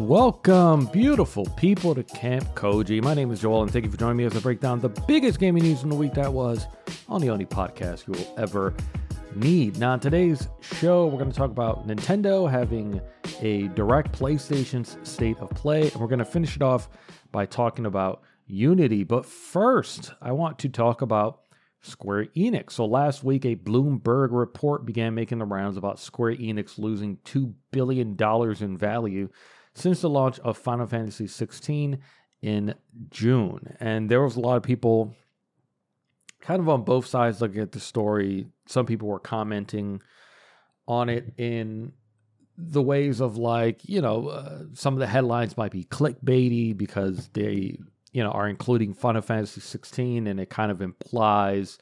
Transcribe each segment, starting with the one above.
Welcome, beautiful people, to Kamp Koji. My name is Joel, and thank you for joining me as I break down the biggest gaming news in the week that was on the only podcast you will ever need. Now, in today's show, we're going to talk about Nintendo having a direct PlayStation's state of play, and we're going to finish it off by talking about Unity. But first, I want to talk about Square Enix. So last week, a Bloomberg report began making the rounds about Square Enix losing $2 billion in value since the launch of Final Fantasy 16 in June. And there was a lot of people kind of on both sides looking at the story. Some people were commenting on it in the ways of like, you know, uh, some of the headlines might be clickbaity because they, you know, are including Final Fantasy 16 and it kind of implies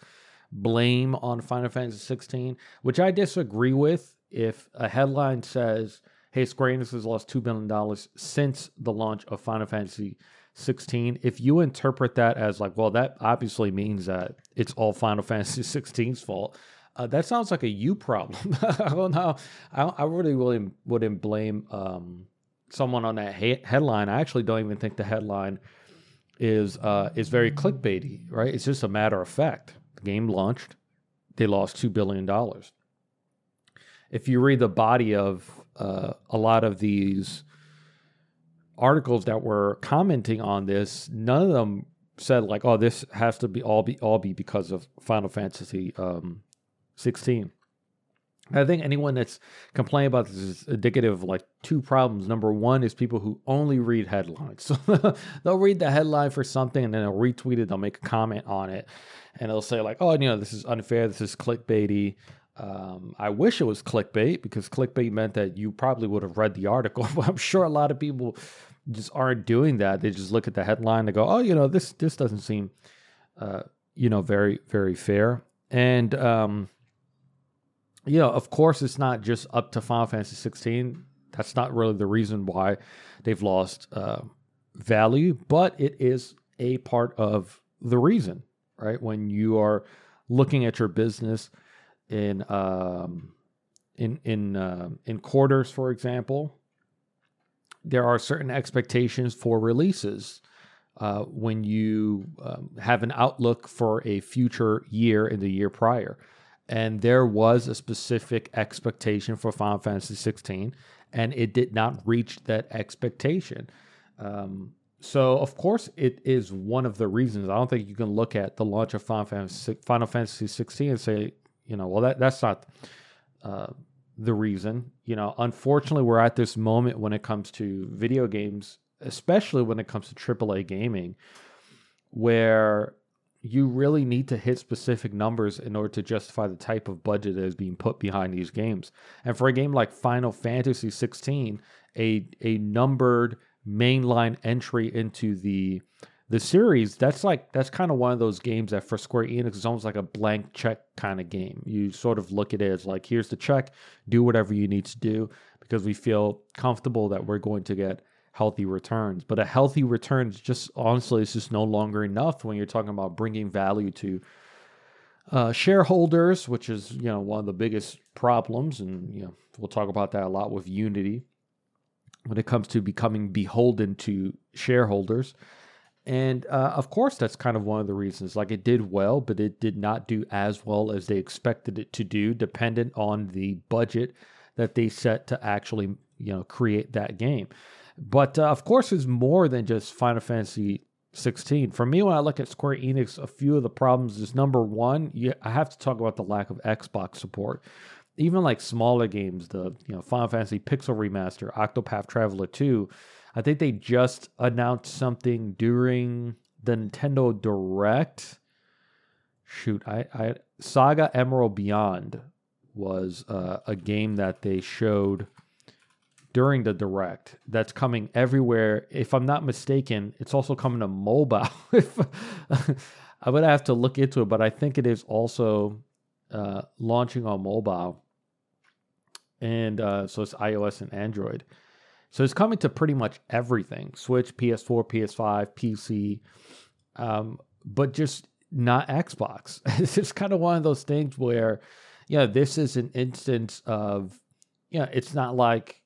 blame on Final Fantasy 16, which I disagree with. If a headline says, hey, Square Enix has lost $2 billion since the launch of Final Fantasy 16, if you interpret that as like, well, that obviously means that it's all Final Fantasy 16's fault. Uh, that sounds like a you problem. I don't know. I, I really wouldn't, wouldn't blame um, someone on that he- headline. I actually don't even think the headline is uh, is very clickbaity, right? It's just a matter of fact. The game launched, they lost two billion dollars. If you read the body of uh, a lot of these articles that were commenting on this, none of them said like, "Oh, this has to be all be all be because of Final Fantasy um, 16." I think anyone that's complaining about this is indicative of like two problems. Number one is people who only read headlines. So they'll read the headline for something and then they'll retweet it, they'll make a comment on it, and they'll say, like, oh, you know, this is unfair, this is clickbaity. Um, I wish it was clickbait because clickbait meant that you probably would have read the article. But I'm sure a lot of people just aren't doing that. They just look at the headline and go, oh, you know, this this doesn't seem, uh, you know, very very fair. And um, you know, of course, it's not just up to Final Fantasy 16. That's not really the reason why they've lost uh, value, but it is a part of the reason, right? When you are looking at your business in um, in in uh, in quarters, for example, there are certain expectations for releases. Uh, when you um, have an outlook for a future year in the year prior and there was a specific expectation for Final Fantasy 16, and it did not reach that expectation. Um, so, of course, it is one of the reasons. I don't think you can look at the launch of Final Fantasy, Final Fantasy 16 and say, you know, well, that that's not uh, the reason. You know, unfortunately, we're at this moment when it comes to video games, especially when it comes to AAA gaming, where you really need to hit specific numbers in order to justify the type of budget that is being put behind these games. And for a game like Final Fantasy 16, a a numbered mainline entry into the the series, that's like that's kind of one of those games that for Square Enix is almost like a blank check kind of game. You sort of look at it as like here's the check, do whatever you need to do because we feel comfortable that we're going to get healthy returns. But a healthy return is just honestly, it's just no longer enough when you're talking about bringing value to uh, shareholders, which is you know one of the biggest problems, and you know we'll talk about that a lot with Unity when it comes to becoming beholden to shareholders. And uh, of course, that's kind of one of the reasons. Like it did well, but it did not do as well as they expected it to do, dependent on the budget that they set to actually, you know, create that game. But uh, of course, it's more than just Final Fantasy 16. For me, when I look at Square Enix, a few of the problems is number one, you, I have to talk about the lack of Xbox support. Even like smaller games, the you know Final Fantasy Pixel Remaster, Octopath Traveler 2, I think they just announced something during the Nintendo Direct. Shoot, I, I Saga Emerald Beyond was uh, a game that they showed during the direct that's coming everywhere. If I'm not mistaken, it's also coming to mobile. I would have to look into it, but I think it is also uh, launching on mobile. And uh, so it's iOS and Android. So it's coming to pretty much everything Switch, PS4, PS5, PC, um, but just not Xbox. it's just kind of one of those things where, yeah, this is an instance of, yeah, it's not like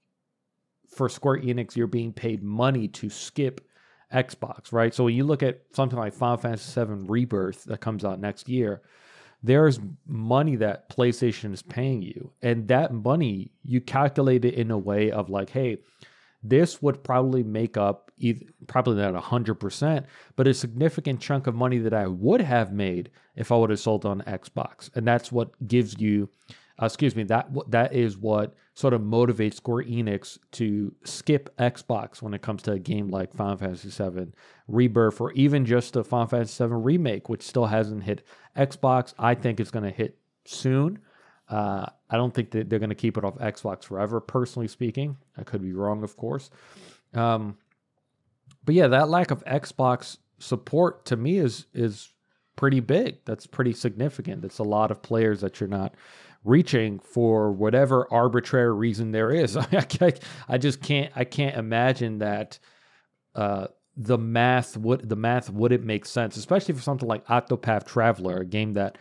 for Square Enix, you're being paid money to skip Xbox, right? So when you look at something like Final Fantasy VII Rebirth that comes out next year, there's money that PlayStation is paying you. And that money, you calculate it in a way of like, hey, this would probably make up either, probably not 100%, but a significant chunk of money that I would have made if I would have sold on Xbox. And that's what gives you, uh, excuse me, that that is what sort of motivates Square Enix to skip Xbox when it comes to a game like Final Fantasy VII Rebirth or even just the Final Fantasy VII Remake, which still hasn't hit Xbox. I think it's going to hit soon. Uh, I don't think that they're going to keep it off Xbox forever, personally speaking. I could be wrong, of course. Um, but yeah, that lack of Xbox support to me is is pretty big. That's pretty significant. That's a lot of players that you're not reaching for whatever arbitrary reason there is. I, just can't I can't imagine that uh, the math would the math wouldn't make sense, especially for something like Octopath Traveler, a game that,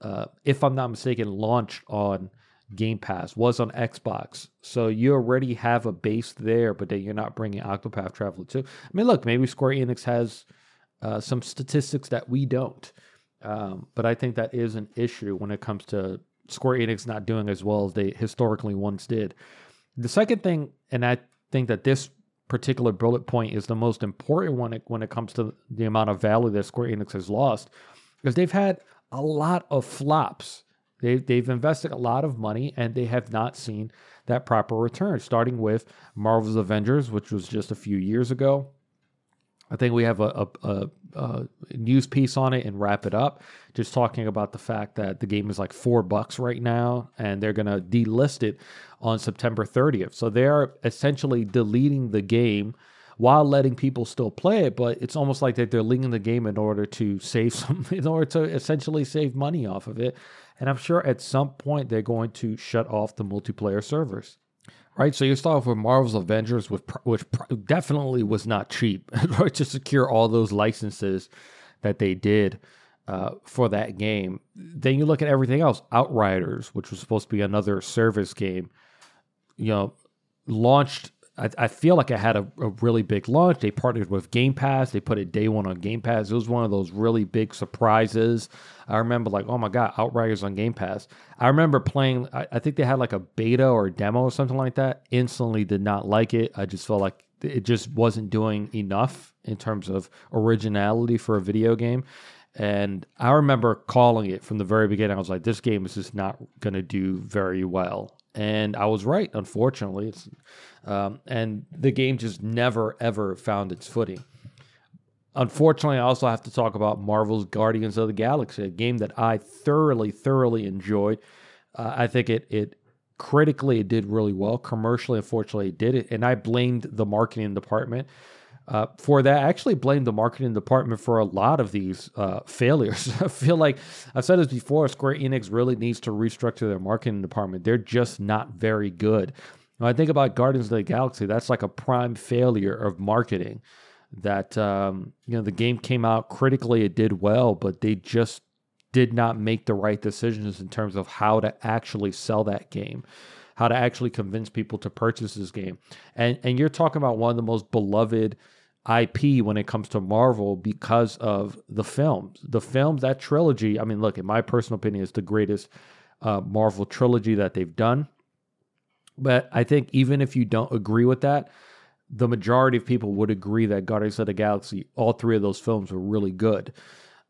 uh, if I'm not mistaken, launched on Game Pass, was on Xbox. So you already have a base there, but then you're not bringing Octopath Traveler too. I mean, look, maybe Square Enix has uh, some statistics that we don't. Um, but I think that is an issue when it comes to Square Enix not doing as well as they historically once did. The second thing, and I think that this particular bullet point is the most important one when it comes to the amount of value that Square Enix has lost, because they've had a lot of flops. They, they've invested a lot of money and they have not seen that proper return, starting with Marvel's Avengers, which was just a few years ago. I think we have a, a, a, a, news piece on it and wrap it up, just talking about the fact that the game is like four bucks right now, and they're gonna delist it on September 30th. So they are essentially deleting the game while letting people still play it, but it's almost like that they're leaving the game in order to save some, in order to essentially save money off of it. And I'm sure at some point they're going to shut off the multiplayer servers right? So you start off with Marvel's Avengers, which, which definitely was not cheap, right? To secure all those licenses that they did uh, for that game. Then you look at everything else, Outriders, which was supposed to be another service game, you know, launched I, I feel like I had a, a, really big launch. They partnered with Game Pass. They put it day one on Game Pass. It was one of those really big surprises. I remember like, oh my god, Outriders on Game Pass. I remember playing. I, I think they had like a beta or a demo or something like that. Instantly did not like it. I just felt like it just wasn't doing enough in terms of originality for a video game. And I remember calling it from the very beginning. I was like, this game is just not going to do very well and I was right. Unfortunately, it's um, and the game just never ever found its footing. Unfortunately, I also have to talk about Marvel's Guardians of the Galaxy, a game that I thoroughly, thoroughly enjoyed. Uh, I think it it critically it did really well. Commercially, unfortunately, it did it, and I blamed the marketing department uh, for that. I actually blame the marketing department for a lot of these uh, failures. I feel like I've said this before Square Enix really needs to restructure their marketing department. They're just not very good. I think about Guardians of the Galaxy, that's like a prime failure of marketing. That, um, you know, the game came out critically, it did well, but they just did not make the right decisions in terms of how to actually sell that game how to actually convince people to purchase this game. And and you're talking about one of the most beloved IP when it comes to Marvel because of the films. The films, that trilogy, I mean, look, in my personal opinion, is the greatest uh, Marvel trilogy that they've done. But I think even if you don't agree with that, the majority of people would agree that Guardians of the Galaxy, all three of those films were really good.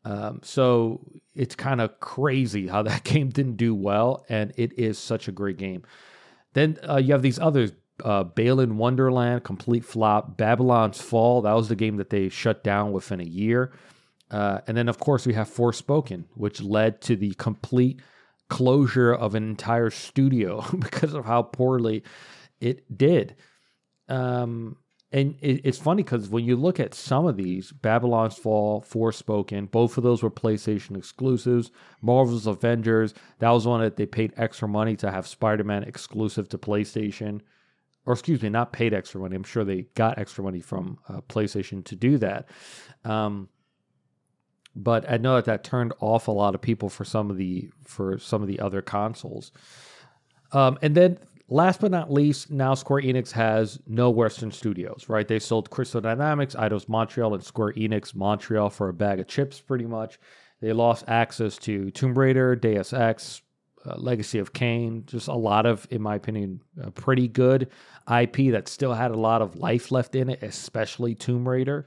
Um, so it's kind of crazy how that game didn't do well, and it is such a great game. Then uh, you have these others uh, Wonderland, complete flop. Babylon's Fall, that was the game that they shut down within a year. Uh, and then, of course, we have Forspoken, which led to the complete closure of an entire studio because of how poorly it did. Um, and it, it's funny because when you look at some of these, Babylon's Fall, Forspoken, both of those were PlayStation exclusives. Marvel's Avengers, that was one that they paid extra money to have Spider Man exclusive to PlayStation or excuse me, not paid extra money. I'm sure they got extra money from uh, PlayStation to do that. Um, but I know that that turned off a lot of people for some of the for some of the other consoles. Um, and then last but not least, now Square Enix has no Western studios, right? They sold Crystal Dynamics, Eidos Montreal, and Square Enix Montreal for a bag of chips, pretty much. They lost access to Tomb Raider, Deus Ex, uh, Legacy of Kain, just a lot of, in my opinion, pretty good IP that still had a lot of life left in it, especially Tomb Raider.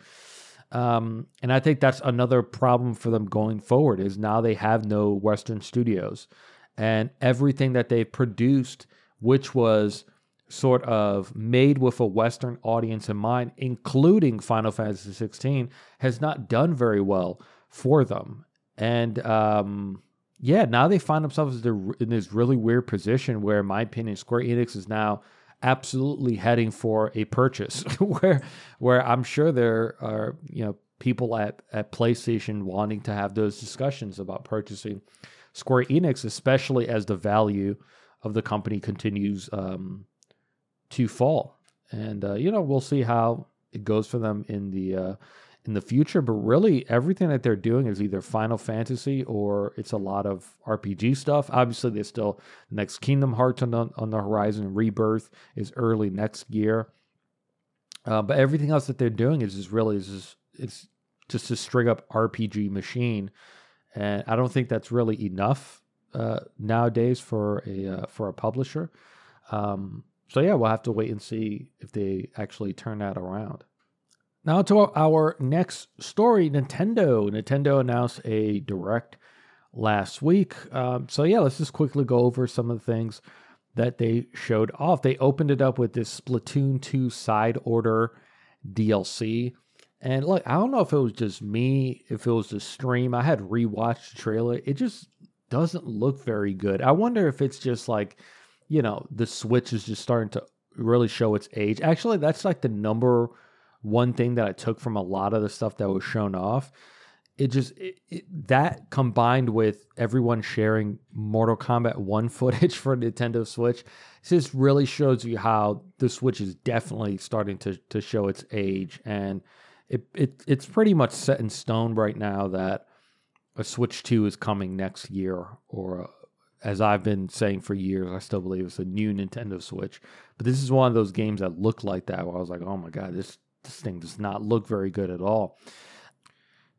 Um, and I think that's another problem for them going forward is now they have no Western studios, and everything that they've produced, which was sort of made with a Western audience in mind, including Final Fantasy 16, has not done very well for them. And um, yeah, now they find themselves in this really weird position where, in my opinion, Square Enix is now absolutely heading for a purchase where where I'm sure there are you know people at at PlayStation wanting to have those discussions about purchasing Square Enix, especially as the value of the company continues um, to fall. And uh, you know we'll see how it goes for them in the uh, in the future. But really, everything that they're doing is either Final Fantasy or it's a lot of RPG stuff. Obviously, there's still next Kingdom Hearts on the, on the horizon. Rebirth is early next year. Uh, but everything else that they're doing is just really is just, it's just a string up RPG machine, and I don't think that's really enough uh, nowadays for a uh, for a publisher. Um, so yeah, we'll have to wait and see if they actually turn that around. Now to our next story, Nintendo. Nintendo announced a direct last week. Um, so yeah, let's just quickly go over some of the things that they showed off. They opened it up with this Splatoon 2 side order DLC. And look, I don't know if it was just me, if it was the stream. I had rewatched the trailer. It just doesn't look very good. I wonder if it's just like, you know, the Switch is just starting to really show its age. Actually, that's like the number one thing that I took from a lot of the stuff that was shown off. It just it, it, that combined with everyone sharing Mortal Kombat 1 footage for Nintendo Switch just really shows you how the Switch is definitely starting to to show its age and it, it it's pretty much set in stone right now that a Switch 2 is coming next year or a, as I've been saying for years, I still believe it's a new Nintendo Switch. But this is one of those games that look like that where I was like, oh my God, this this thing does not look very good at all.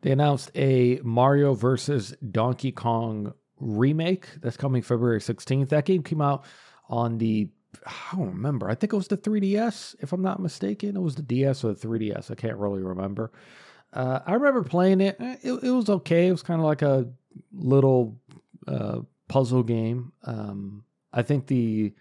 They announced a Mario versus Donkey Kong remake that's coming February 16th. That game came out on the I don't remember. I think it was the 3DS, if I'm not mistaken. It was the DS or the 3DS. I can't really remember. Uh, I remember playing it. Eh, it. It was okay. It was kind of like a little uh, puzzle game. Um, I think the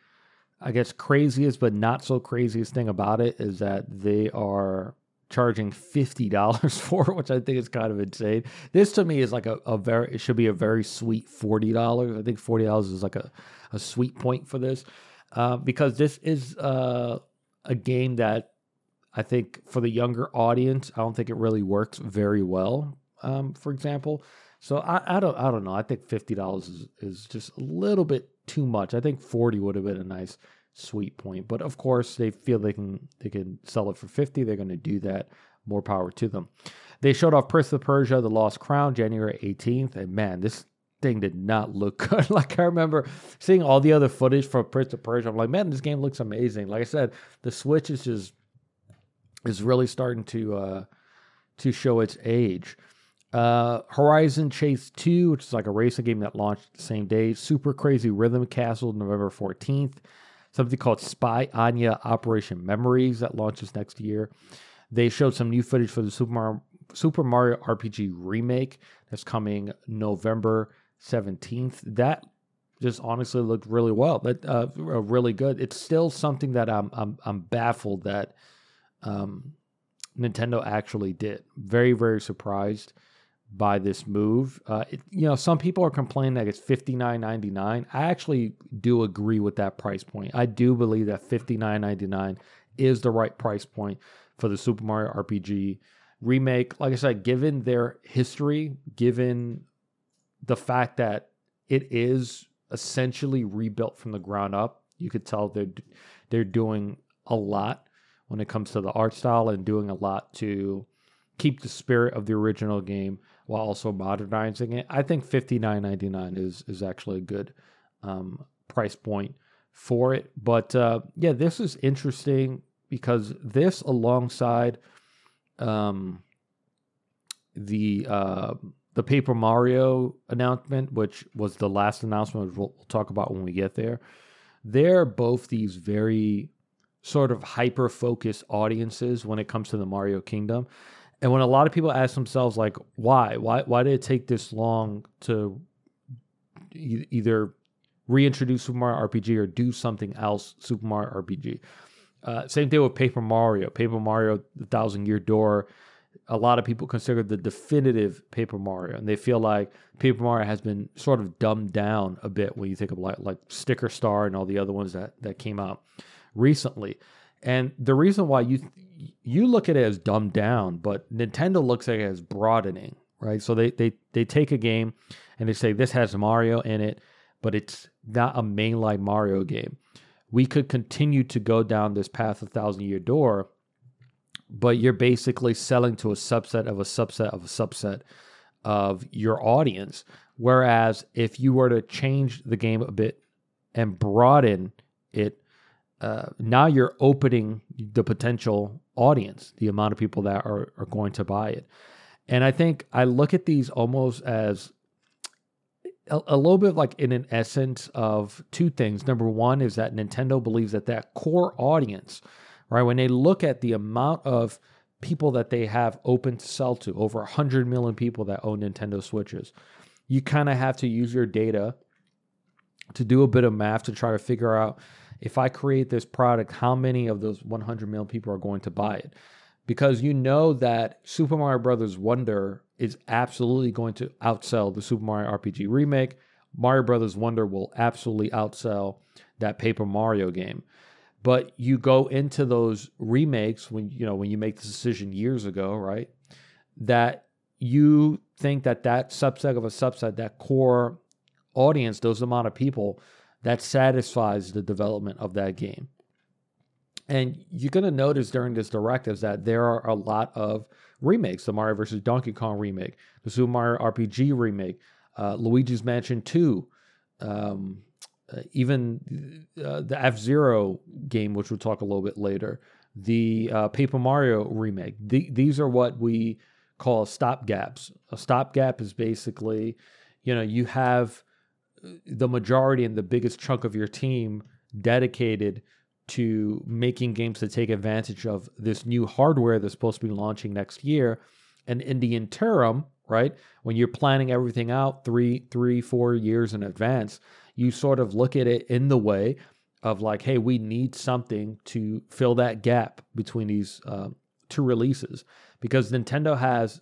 I guess craziest but not so craziest thing about it is that they are charging fifty dollars for it, which I think is kind of insane. This to me is like a, a very it should be a very sweet forty dollars. I think forty dollars is like a, a sweet point for this. Uh, because this is uh, a game that I think for the younger audience, I don't think it really works very well. Um, for example, so I, I don't I don't know. I think fifty dollars is, is just a little bit too much. I think 40 would have been a nice sweet point. But of course, they feel they can they can sell it for 50. They're going to do that. More power to them. They showed off Prince of Persia: The Lost Crown January 18th, and man, this thing did not look good. like I remember seeing all the other footage from Prince of Persia. I'm like, man, this game looks amazing. Like I said, the Switch is just is really starting to uh to show its age. Uh, Horizon Chase 2, which is like a racing game that launched the same day. Super Crazy Rhythm Castle, November 14th. Something called Spy Anya Operation Memories that launches next year. They showed some new footage for the Super Mario, Super Mario RPG remake that's coming November 17th. That just honestly looked really well. That uh, really good. It's still something that I'm I'm, I'm baffled that um, Nintendo actually did. Very very surprised by this move. Uh, it, you know, some people are complaining that it's fifty nine ninety nine. I actually do agree with that price point. I do believe that fifty nine ninety nine is the right price point for the Super Mario RPG remake. Like I said, given their history, given the fact that it is essentially rebuilt from the ground up, you could tell they're they're doing a lot when it comes to the art style and doing a lot to keep the spirit of the original game while also modernizing it. I think fifty nine ninety nine is is actually a good um, price point for it. But uh, yeah, this is interesting because this, alongside um, the uh, the Paper Mario announcement, which was the last announcement, which we'll, we'll talk about when we get there, they're both these very sort of hyper focused audiences when it comes to the Mario Kingdom. And when a lot of people ask themselves, like, why, why, why did it take this long to e- either reintroduce Super Mario RPG or do something else Super Mario RPG? Uh, same thing with Paper Mario. Paper Mario: The Thousand Year Door. A lot of people consider the definitive Paper Mario, and they feel like Paper Mario has been sort of dumbed down a bit when you think of like like Sticker Star and all the other ones that that came out recently. And the reason why you you look at it as dumbed down, but Nintendo looks at it as broadening, right? So they they they take a game and they say this has Mario in it, but it's not a mainline Mario game. We could continue to go down this path of Thousand Year Door, but you're basically selling to a subset of a subset of a subset of your audience. Whereas if you were to change the game a bit and broaden it uh, now you're opening the potential audience, the amount of people that are, are going to buy it. And I think I look at these almost as a, a, little bit like in an essence of two things. Number one is that Nintendo believes that that core audience, right, when they look at the amount of people that they have open to sell to, over 100 million people that own Nintendo Switches, you kind of have to use your data to do a bit of math to try to figure out if I create this product, how many of those 100 million people are going to buy it? Because you know that Super Mario Brothers Wonder is absolutely going to outsell the Super Mario RPG remake. Mario Brothers Wonder will absolutely outsell that Paper Mario game. But you go into those remakes when you know when you make the decision years ago, right? That you think that that subset of a subset, that core audience, those amount of people that satisfies the development of that game. And you're going to notice during this directives that there are a lot of remakes the Mario vs. Donkey Kong remake, the Super Mario RPG remake, uh, Luigi's Mansion 2, um, uh, even uh, the F Zero game, which we'll talk a little bit later, the uh, Paper Mario remake. The, these are what we call stopgaps. A stopgap is basically, you know, you have the majority and the biggest chunk of your team dedicated to making games to take advantage of this new hardware that's supposed to be launching next year. And in the interim, right, when you're planning everything out three, three, four years in advance, you sort of look at it in the way of like, hey, we need something to fill that gap between these uh, two releases because Nintendo has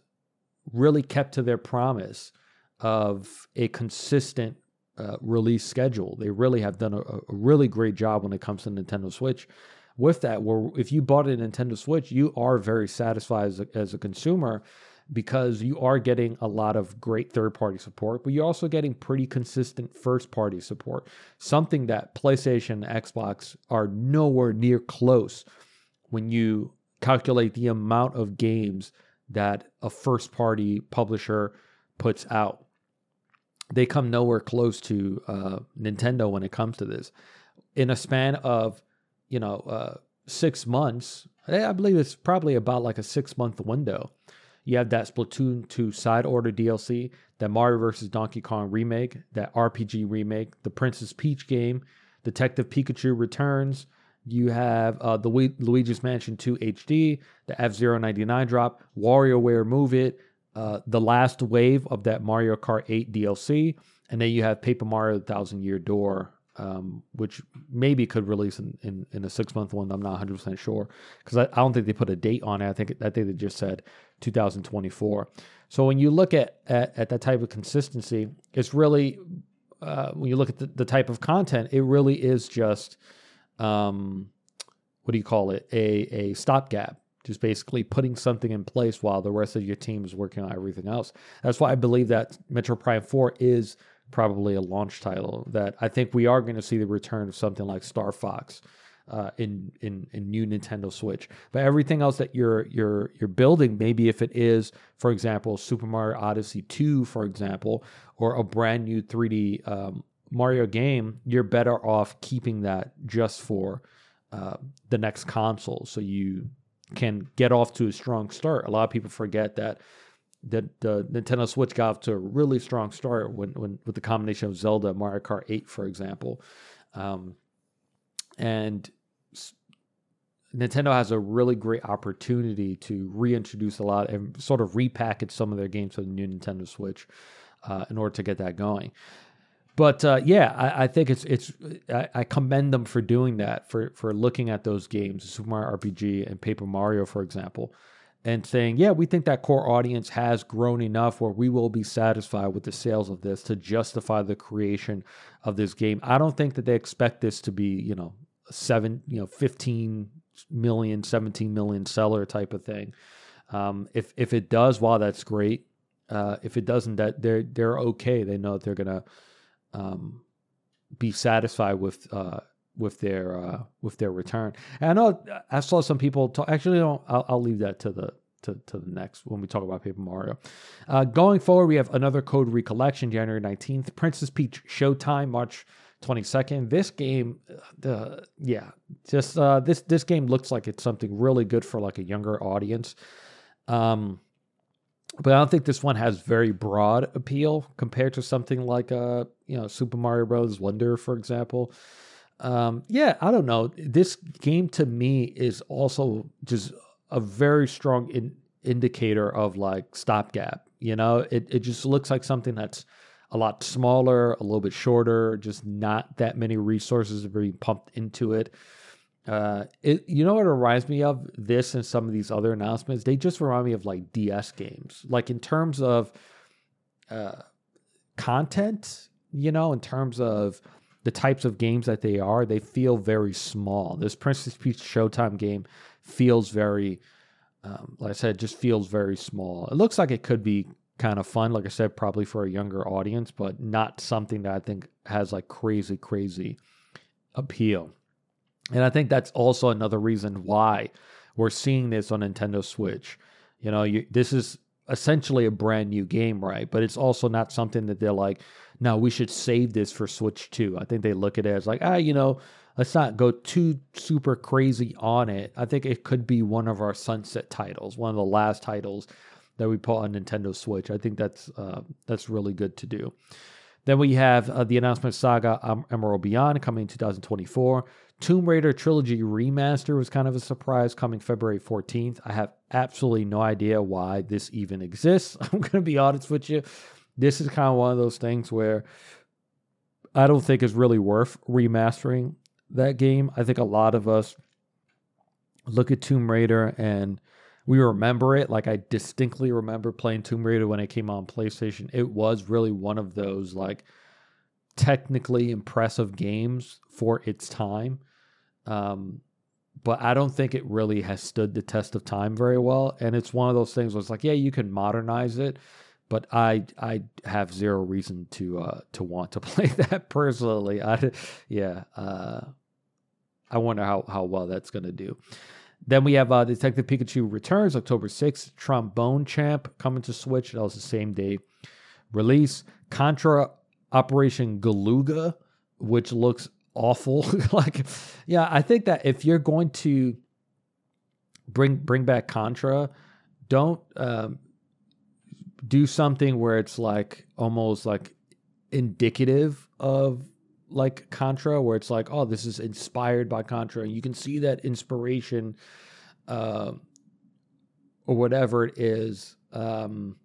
really kept to their promise of a consistent uh, release schedule. They really have done a, a, really great job when it comes to Nintendo Switch. With that, where if you bought a Nintendo Switch, you are very satisfied as a, as a consumer because you are getting a lot of great third party support, but you're also getting pretty consistent first party support. Something that PlayStation and Xbox are nowhere near close when you calculate the amount of games that a first party publisher puts out they come nowhere close to uh, Nintendo when it comes to this. In a span of, you know, uh, six months, I believe it's probably about like a six month window. You have that Splatoon 2 side order DLC, that Mario vs. Donkey Kong remake, that RPG remake, the Princess Peach game, Detective Pikachu Returns. You have uh, the Luigi's Mansion 2 HD, the F Zero 99 drop, WarioWare Move It, uh, the last wave of that Mario Kart 8 DLC, and then you have Paper Mario: The Thousand Year Door, um, which maybe could release in, in, in a six month one. I'm not 100 percent sure because I, I, don't think they put a date on it. I think I think they just said 2024. So when you look at at, at that type of consistency, it's really uh, when you look at the, the, type of content, it really is just um, what do you call it? A a stopgap just basically putting something in place while the rest of your team is working on everything else. That's why I believe that Metroid Prime 4 is probably a launch title that I think we are going to see the return of something like Star Fox uh, in, in in new Nintendo Switch. But everything else that you're you're you're building, maybe if it is, for example, Super Mario Odyssey 2, for example, or a brand new 3D um, Mario game, you're better off keeping that just for uh, the next console, so you can get off to a strong start. A lot of people forget that that the Nintendo Switch got off to a really strong start when, when with the combination of Zelda, Mario Kart 8, for example, um, and Nintendo has a really great opportunity to reintroduce a lot and sort of repackage some of their games for the new Nintendo Switch uh, in order to get that going. But uh, yeah, I, I, think it's it's I, I, commend them for doing that for for looking at those games, Super Mario RPG and Paper Mario, for example, and saying, yeah, we think that core audience has grown enough where we will be satisfied with the sales of this to justify the creation of this game. I don't think that they expect this to be you know seven you know 15 million, 17 million seller type of thing. Um, if if it does, wow, that's great. Uh, if it doesn't, that they're they're okay. They know that they're gonna um, be satisfied with uh, with their uh, with their return. And I know I saw some people talk. Actually, no, I'll, I'll leave that to the to, to the next when we talk about Paper Mario. Uh, going forward, we have another Code Recollection, January 19th. Princess Peach Showtime, March 22nd. This game, uh, yeah, just uh, this this game looks like it's something really good for like a younger audience. Um, but I don't think this one has very broad appeal compared to something like uh, you know, Super Mario Bros. Wonder, for example. Um, yeah, I don't know. This game to me is also just a very strong in, indicator of like stopgap. You know, it it just looks like something that's a lot smaller, a little bit shorter, just not that many resources are being pumped into it. Uh, it you know what it reminds me of this and some of these other announcements? They just remind me of like DS games, like in terms of uh, content. You know, in terms of the types of games that they are, they feel very small. This Princess Peach Showtime game feels very, um, like I said, just feels very small. It looks like it could be kind of fun. Like I said, probably for a younger audience, but not something that I think has like crazy, crazy appeal. And I think that's also another reason why we're seeing this on Nintendo Switch. You know, you, this is essentially a brand new game, right? But it's also not something that they're like, no, we should save this for Switch 2. I think they look at it as like, ah, you know, let's not go too super crazy on it. I think it could be one of our sunset titles, one of the last titles that we put on Nintendo Switch. I think that's uh, that's really good to do. Then we have uh, the announcement Saga um, Emerald Beyond coming in 2024. Tomb Raider Trilogy Remaster was kind of a surprise coming February 14th. I have absolutely no idea why this even exists. I'm going to be honest with you. This is kind of one of those things where I don't think it's really worth remastering that game. I think a lot of us look at Tomb Raider and we remember it. Like I distinctly remember playing Tomb Raider when it came on PlayStation. It was really one of those like technically impressive games for its time. Um, but I don't think it really has stood the test of time very well. And it's one of those things where it's like, yeah, you can modernize it, but I I have zero reason to uh, to want to play that personally. I yeah, uh, I wonder how how well that's to do. Then we have uh, Detective Pikachu Returns October 6th. Trombone Champ coming to Switch. That was the same day release. Contra Operation Galuga, which looks awful. like, yeah, I think that if you're going to bring bring back Contra, don't um, do something where it's like almost like indicative of like Contra, where it's like, oh, this is inspired by Contra, and you can see that inspiration, uh, or whatever it is. Um,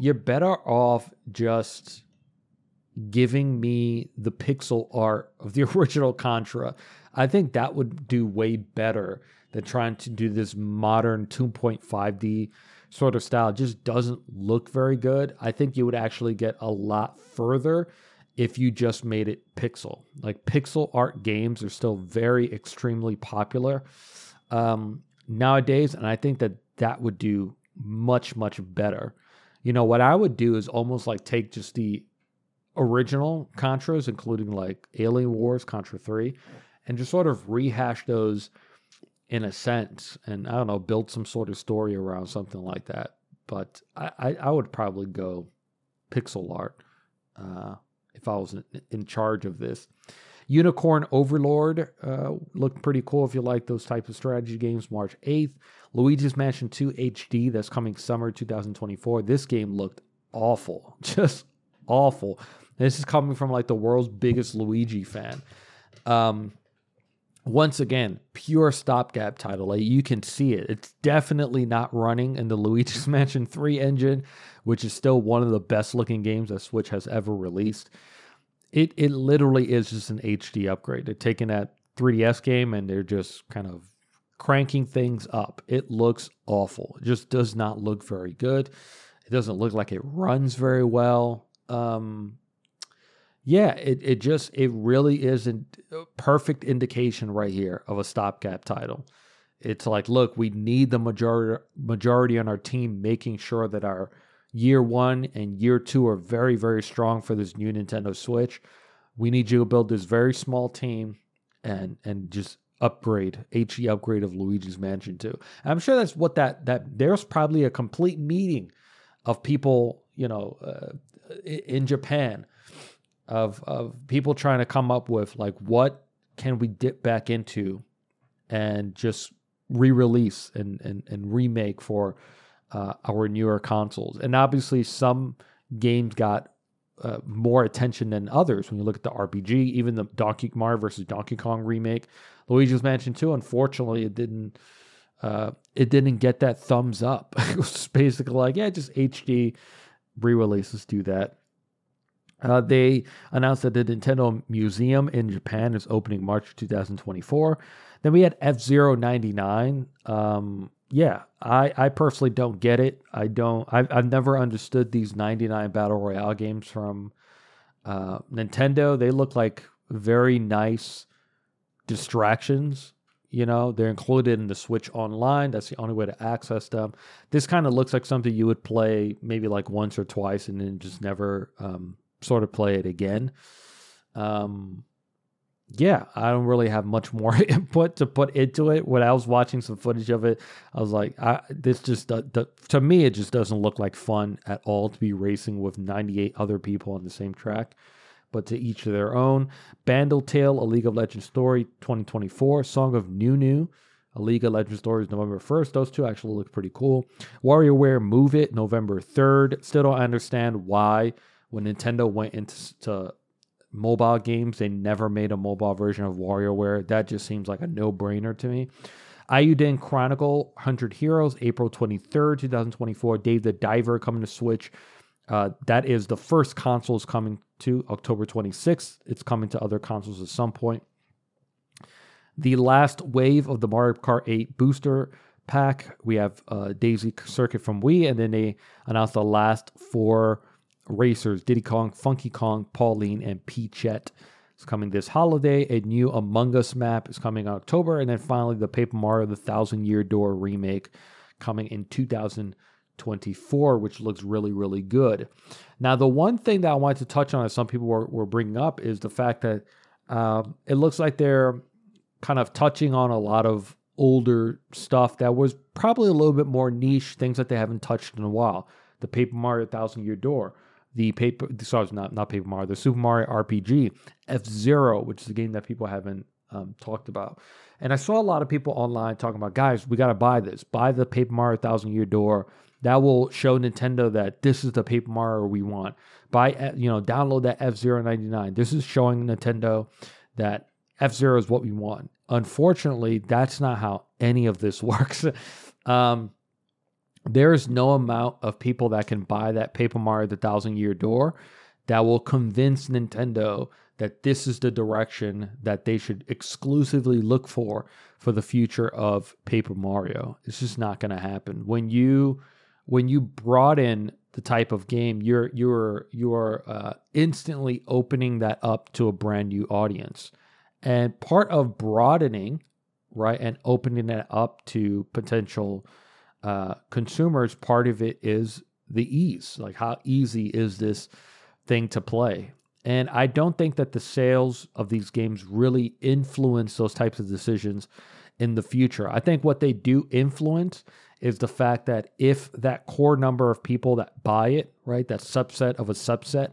you're better off just giving me the pixel art of the original Contra. I think that would do way better than trying to do this modern 2.5D sort of style. It just doesn't look very good. I think you would actually get a lot further if you just made it pixel. Like pixel art games are still very extremely popular um, nowadays, and I think that that would do much much better. You know what I would do is almost like take just the original Contras, including like Alien Wars, Contra Three, and just sort of rehash those in a sense, and I don't know, build some sort of story around something like that. But I, I, I would probably go pixel art. Uh, if I was in charge of this. Unicorn Overlord uh, looked pretty cool if you like those type of strategy games. March 8th. Luigi's Mansion 2 HD that's coming summer 2024. This game looked awful, just awful. This is coming from like the world's biggest Luigi fan. Um, once again, pure stopgap title. Like you can see it. It's definitely not running in the Luigi's Mansion 3 engine, which is still one of the best looking games that Switch has ever released. It it literally is just an HD upgrade. They're taking that 3DS game and they're just kind of cranking things up. It looks awful. It just does not look very good. It doesn't look like it runs very well. Um, yeah, it, it just it really is a perfect indication right here of a stopgap title. It's like, look, we need the majority majority on our team making sure that our year one and year two are very, very strong for this new Nintendo Switch. We need you to build this very small team and and just upgrade HE upgrade of Luigi's Mansion 2. I'm sure that's what that that there's probably a complete meeting of people, you know, uh, in Japan of of people trying to come up with like what can we dip back into and just re-release and and, and remake for uh, our newer consoles. And obviously, some games got uh, more attention than others. When you look at the RPG, even the Donkey Mario versus Donkey Kong remake, Luigi's Mansion 2, unfortunately, it didn't. Uh, it didn't get that thumbs up. it was basically like, yeah, just HD re-releases do that. Uh, they announced that the Nintendo Museum in Japan is opening March 2024. Then we had F Zero 99. Um, yeah, I, I personally don't get it. I don't. I've, I've never understood these 99 battle royale games from uh, Nintendo. They look like very nice distractions. You know, they're included in the Switch Online. That's the only way to access them. This kind of looks like something you would play maybe like once or twice and then just never um, sort of play it again. Um, yeah, I don't really have much more input to put into it. When I was watching some footage of it, I was like, I, this just, the, to me, it just doesn't look like fun at all to be racing with 98 other people on the same track. But to each of their own. Bandle Tale, A League of Legends Story 2024, Song of Nunu, A League of Legends Story is November 1st. Those two actually look pretty cool. WarioWare Move It, November 3rd. Still don't understand why when Nintendo went into mobile games, they never made a mobile version of WarioWare. That just seems like a no brainer to me. Eiyuden Chronicle 100 Heroes, April 23rd, 2024. Dave the Diver coming to Switch. Uh, that is the first consoles coming to October 26th. It's coming to other consoles at some point. The last wave of the Mario Kart 8 booster pack, we have uh, Daisy Circuit from Wii, and then they announced the last four racers Diddy Kong, Funky Kong, Pauline, and Peachette. It's coming this holiday. A new Among Us map is coming in October. And then finally, the Paper Mario The Thousand Year Door remake coming in 2024, which looks really, really good. Now, the one thing that I wanted to touch on, as some people were, were bringing up, is the fact that um, it looks like they're kind of touching on a lot of older stuff that was probably a little bit more niche, things that they haven't touched in a while. The Paper Mario Thousand Year Door the paper sorry not not paper mario the super mario rpg f-zero which is a game that people haven't um, talked about. And i saw a lot of people online talking about guys we got to buy this. Buy the paper mario thousand year door. That will show nintendo that this is the paper mario we want. Buy uh, you know download that f-zero 99 this is showing nintendo that f-zero is what we want. Unfortunately that's not how any of this works. Um, there is no amount of people that can buy that Paper Mario the Thousand Year Door that will convince Nintendo that this is the direction that they should exclusively look for for the future of Paper Mario. It's just not going to happen. When you when you brought in the type of game, you're you're you're uh, instantly opening that up to a brand new audience. And part of broadening, right, and opening it up to potential uh, consumers, part of it is the ease. Like, how easy is this thing to play? And I don't think that the sales of these games really influence those types of decisions in the future. I think what they do influence is the fact that if that core number of people that buy it, right, that subset of a subset,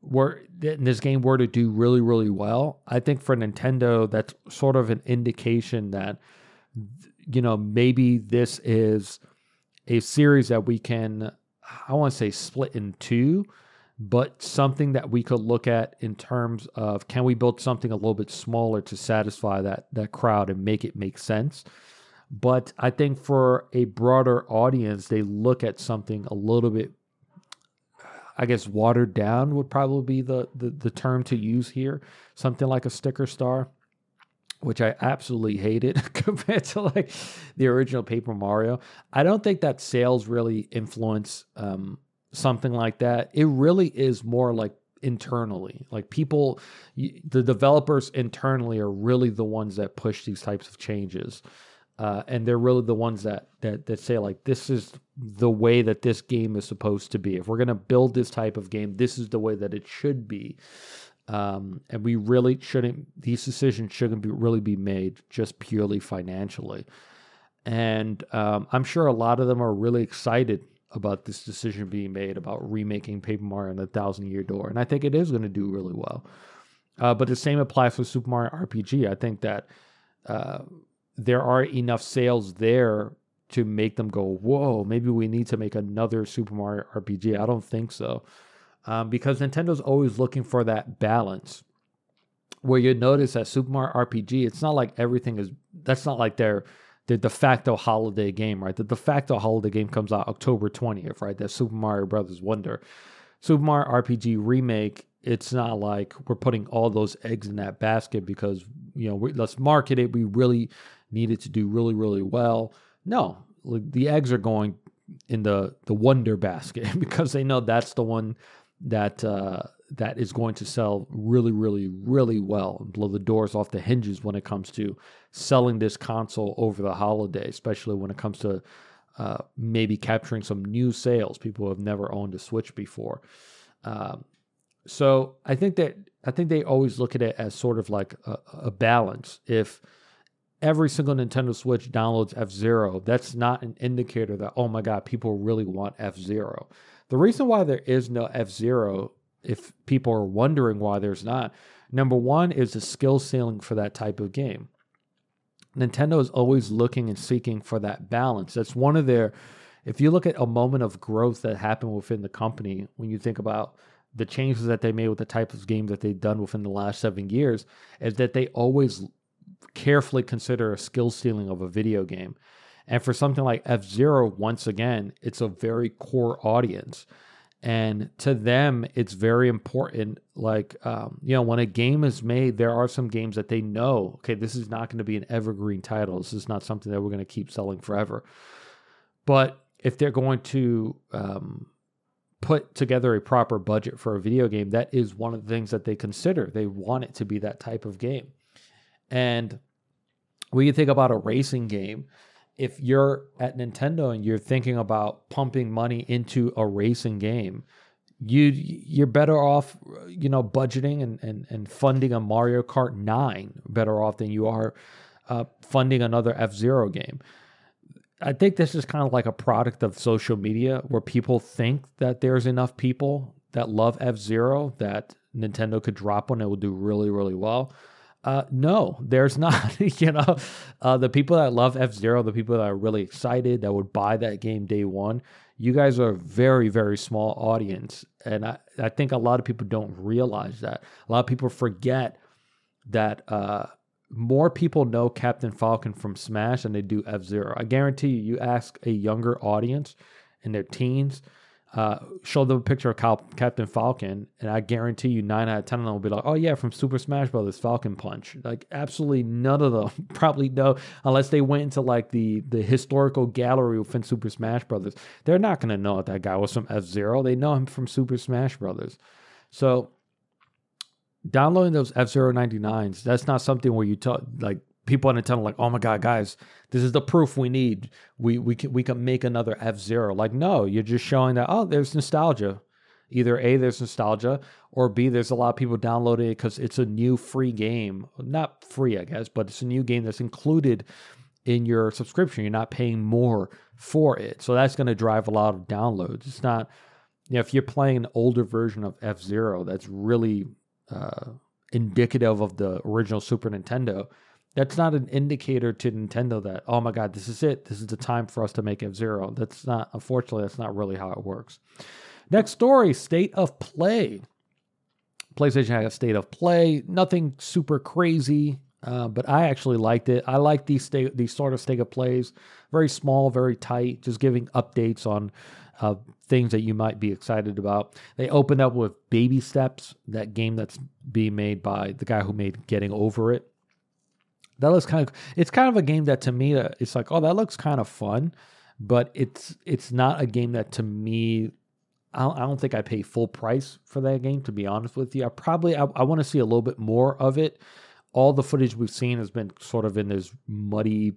were in this game were to do really really well, I think for Nintendo that's sort of an indication that you know maybe this is a series that we can I want to say split in two, but something that we could look at in terms of can we build something a little bit smaller to satisfy that that crowd and make it make sense. But I think for a broader audience, they look at something a little bit I guess watered down would probably be the, the, the term to use here. Something like a sticker star, which I absolutely hated compared to like the original Paper Mario. I don't think that sales really influence um, something like that. It really is more like internally. Like people, the developers internally are really the ones that push these types of changes. Uh, and they're really the ones that, that that say like this is the way that this game is supposed to be. If we're gonna build this type of game, this is the way that it should be. Um, and we really shouldn't; these decisions shouldn't be really be made just purely financially. And um, I'm sure a lot of them are really excited about this decision being made about remaking Paper Mario and the Thousand Year Door, and I think it is going to do really well. Uh, but the same applies for Super Mario RPG. I think that uh, there are enough sales there to make them go, whoa, maybe we need to make another Super Mario RPG. I don't think so. Um, because Nintendo's always looking for that balance where you notice that Super Mario RPG, it's not like everything is, that's not like their, their de facto holiday game, right? The de facto holiday game comes out October 20th, right? That Super Mario Brothers Wonder. Super Mario RPG Remake, it's not like we're putting all those eggs in that basket because, you know, we, let's market it. We really needed to do really, really well. No, the eggs are going in the the wonder basket because they know that's the one that uh, that is going to sell really, really, really well and blow the doors off the hinges when it comes to selling this console over the holiday, especially when it comes to uh, maybe capturing some new sales, people who have never owned a Switch before. Um, so I think that I think they always look at it as sort of like a, a balance. If every single Nintendo Switch downloads F-Zero, that's not an indicator that, oh my God, people really want F-Zero. The reason why there is no F-Zero, if people are wondering why there's not, number one is the skill ceiling for that type of game. Nintendo is always looking and seeking for that balance. That's one of their, if you look at a moment of growth that happened within the company, when you think about the changes that they made with the type of games that they've done within the last seven years, is that they always carefully consider a skill ceiling of a video game. And for something like F-Zero, once again, it's a very core audience. And to them, it's very important. Like, um, you know, when a game is made, there are some games that they know, okay, this is not going to be an evergreen title. This is not something that we're going to keep selling forever. But if they're going to um, put together a proper budget for a video game, that is one of the things that they consider. They want it to be that type of game. And when you think about a racing game, if you're at Nintendo and you're thinking about pumping money into a racing game, you you're better off, you know, budgeting and and, and funding a Mario Kart 9 better off than you are uh, funding another F-Zero game. I think this is kind of like a product of social media where people think that there's enough people that love F-Zero that Nintendo could drop one it will do really, really well. Uh, no, there's not. you know, uh, the people that love F-Zero, the people that are really excited that would buy that game day one, you guys are a very, very small audience. And I, I think a lot of people don't realize that. A lot of people forget that uh, more people know Captain Falcon from Smash than they do F-Zero. I guarantee you, you ask a younger audience in their teens, uh, show them a picture of Cal- Captain Falcon, and I guarantee you nine out of ten of them will be like, "Oh yeah, from Super Smash Brothers, Falcon Punch." Like absolutely none of them probably know unless they went into like the the historical gallery within Super Smash Brothers. They're not gonna know that that guy was from F-Zero. They know him from Super Smash Brothers. So downloading those F-Zero ninety nines, that's not something where you talk like people on Nintendo like, oh my god, guys, this is the proof we need. We we can we can make another F-Zero. Like, no, you're just showing that oh, there's nostalgia. Either A, there's nostalgia, or B, there's a lot of people downloading it because it's a new free game. Not free, I guess, but it's a new game that's included in your subscription. You're not paying more for it. So that's going to drive a lot of downloads. It's not you know, if you're playing an older version of F-Zero that's really uh, indicative of the original Super Nintendo, that's not an indicator to Nintendo that, oh my God, this is it. This is the time for us to make F-Zero. That's not, unfortunately, that's not really how it works. Next story State of Play. PlayStation had a State of Play. Nothing super crazy, uh, but I actually liked it. I like these, state, these sort of State of Plays. Very small, very tight, just giving updates on uh, things that you might be excited about. They opened up with Baby Steps, that game that's being made by the guy who made Getting Over It. That looks kind of it's kind of a game that to me uh, it's like, oh, that looks kind of fun, but it's it's not a game that to me I don't, I don't think I pay full price for that game to be honest with you. I probably I, I want to see a little bit more of it. All the footage we've seen has been sort of in this muddy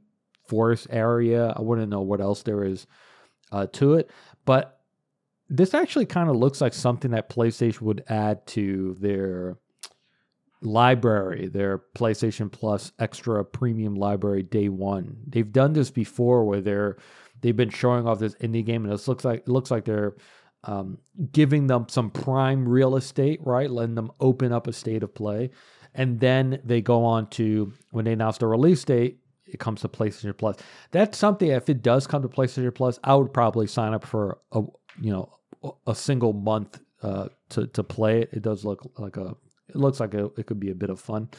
forest area. I want to know what else there is uh, to it, but this actually kind of looks like something that PlayStation would add to their library, their PlayStation Plus extra premium library day one. They've done this before where they're they've been showing off this indie game and it looks like it looks like they're um, giving them some prime real estate, right? Letting them open up a state of play. And then they go on to when they announce the release date, it comes to PlayStation Plus. That's something if it does come to PlayStation Plus, I would probably sign up for a you know a single month uh, to to play it. It does look like a it looks like a, it could be a bit of fun.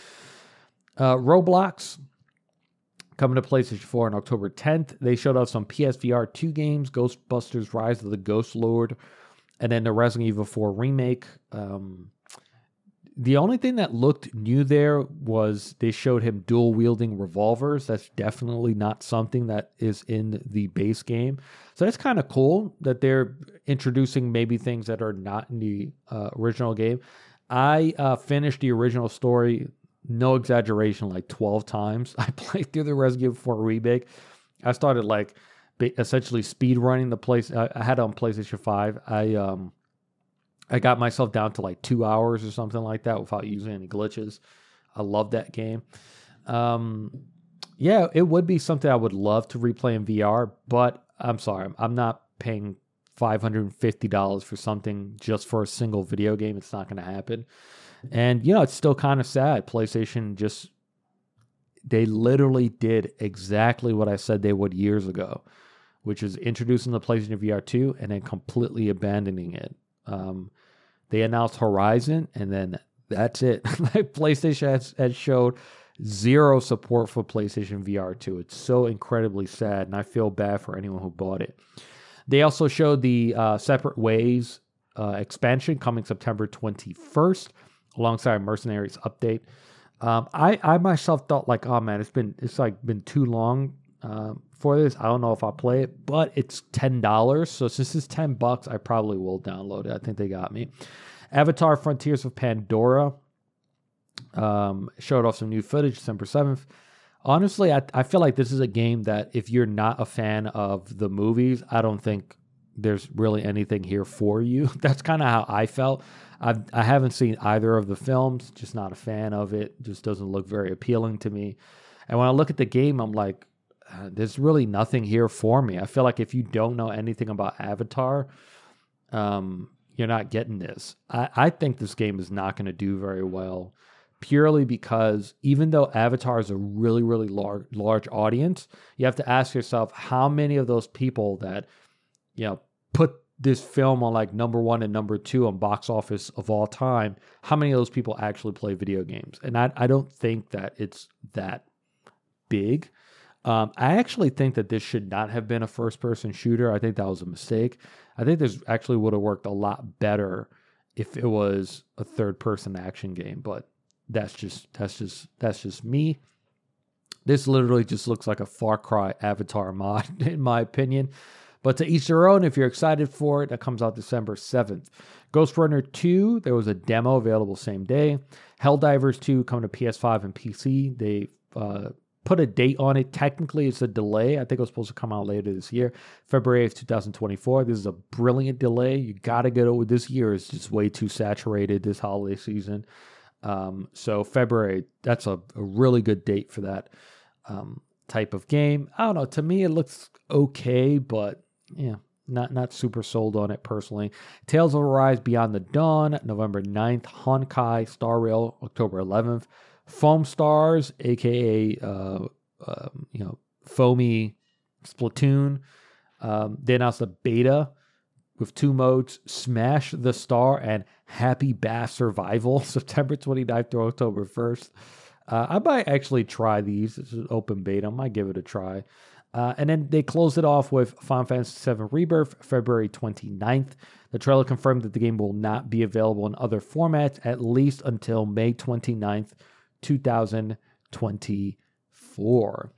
Uh, Roblox coming to PlayStation 4 on October 10th. They showed off some PSVR 2 games Ghostbusters Rise of the Ghost Lord, and then the Resident Evil 4 remake. Um, the only thing that looked new there was they showed him dual wielding revolvers. That's definitely not something that is in the base game. So that's kind of cool that they're introducing maybe things that are not in the uh, original game. I uh, finished the original story, no exaggeration, like 12 times. I played through the Resident Evil 4 remake. I started like essentially speed running the place. I, I had on PlayStation 5. I um I got myself down to like two hours or something like that without using any glitches. I love that game. Um, yeah, it would be something I would love to replay in VR, but I'm sorry, I'm not paying $550 for something just for a single video game. It's not going to happen. And, you know, it's still kind of sad. PlayStation just, they literally did exactly what I said they would years ago, which is introducing the PlayStation VR 2 and then completely abandoning it. Um, they announced Horizon and then that's it. PlayStation has, has showed zero support for PlayStation VR 2. It's so incredibly sad, and I feel bad for anyone who bought it. They also showed the uh, Separate Ways uh, expansion coming September 21st, alongside Mercenaries update. Um, I I myself thought like, oh man, it's been it's like been too long uh, for this. I don't know if I'll play it, but it's ten dollars. So since it's ten bucks, I probably will download it. I think they got me. Avatar: Frontiers of Pandora um, showed off some new footage December seventh. Honestly, I, I feel like this is a game that if you're not a fan of the movies, I don't think there's really anything here for you. That's kind of how I felt. I've, I haven't seen either of the films, just not a fan of it. Just doesn't look very appealing to me. And when I look at the game, I'm like, uh, there's really nothing here for me. I feel like if you don't know anything about Avatar, um, you're not getting this. I, I think this game is not going to do very well purely because even though Avatar is a really, really large, large audience, you have to ask yourself how many of those people that, you know, put this film on like number one and number two on box office of all time, how many of those people actually play video games? And I, I don't think that it's that big. Um, I actually think that this should not have been a first person shooter. I think that was a mistake. I think this actually would have worked a lot better if it was a third person action game, but that's just that's just that's just me. This literally just looks like a Far Cry Avatar mod, in my opinion. But to each their own. If you're excited for it, that comes out December 7th. Ghostrunner 2, there was a demo available same day. Helldivers 2 coming to PS5 and PC. They uh, put a date on it. Technically, it's a delay. I think it was supposed to come out later this year, February of 2024. This is a brilliant delay. You got to get over this year. is just way too saturated this holiday season. Um, so February, that's a, a, really good date for that um, type of game. I don't know. To me, it looks okay, but yeah, not not super sold on it personally. Tales of Arise Beyond the Dawn, November 9th. Honkai Star Rail, October 11th. Foamstars, aka uh, um, you know foamy Splatoon. Um, they announced a beta with two modes: Smash the Star and Happy Bath Survival, September 29th through October 1st. Uh, I might actually try these. It's an open beta. I might give it a try. Uh, and then they closed it off with Final Fantasy VII Rebirth, February 29th. The trailer confirmed that the game will not be available in other formats at least until May 29th, 2024.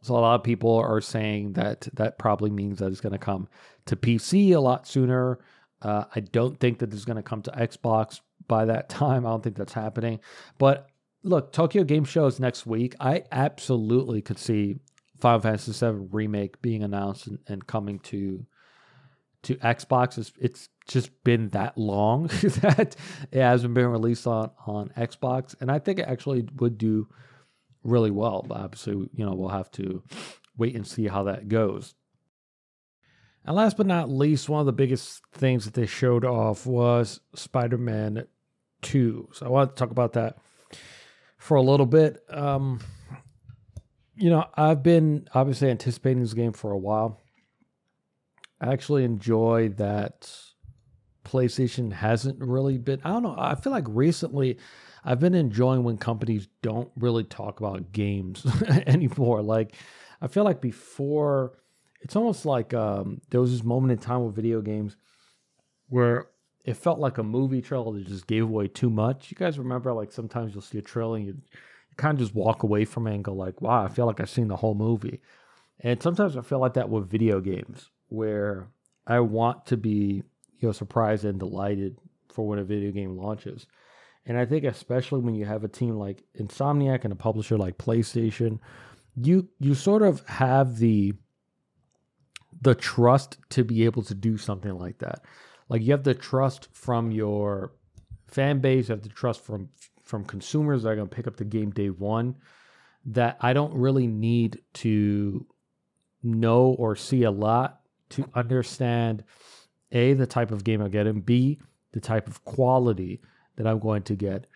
So a lot of people are saying that that probably means that it's going to come to PC a lot sooner. Uh, I don't think that it's going to come to Xbox by that time. I don't think that's happening. But look, Tokyo Game Show is next week. I absolutely could see Final Fantasy VII remake being announced and, and coming to to Xbox. It's, it's just been that long that it hasn't been released on on Xbox, and I think it actually would do really well. But obviously, you know, we'll have to wait and see how that goes. And last but not least, one of the biggest things that they showed off was Spider-Man 2. So I want to talk about that for a little bit. Um, you know, I've been obviously anticipating this game for a while. I actually enjoy that PlayStation hasn't really been. I don't know. I feel like recently I've been enjoying when companies don't really talk about games anymore. Like, I feel like before, it's almost like um, there was this moment in time with video games where it felt like a movie trailer that just gave away too much. You guys remember, like, sometimes you'll see a trailer and you kind of just walk away from it and go like, wow, I feel like I've seen the whole movie. And sometimes I feel like that with video games where I want to be, you know, surprised and delighted for when a video game launches. And I think especially when you have a team like Insomniac and a publisher like PlayStation, you you sort of have the the trust to be able to do something like that. Like you have the trust from your fan base, you have the trust from from consumers that are going to pick up the game day one that I don't really need to know or see a lot to understand a the type of game I get and b the type of quality that I'm going to get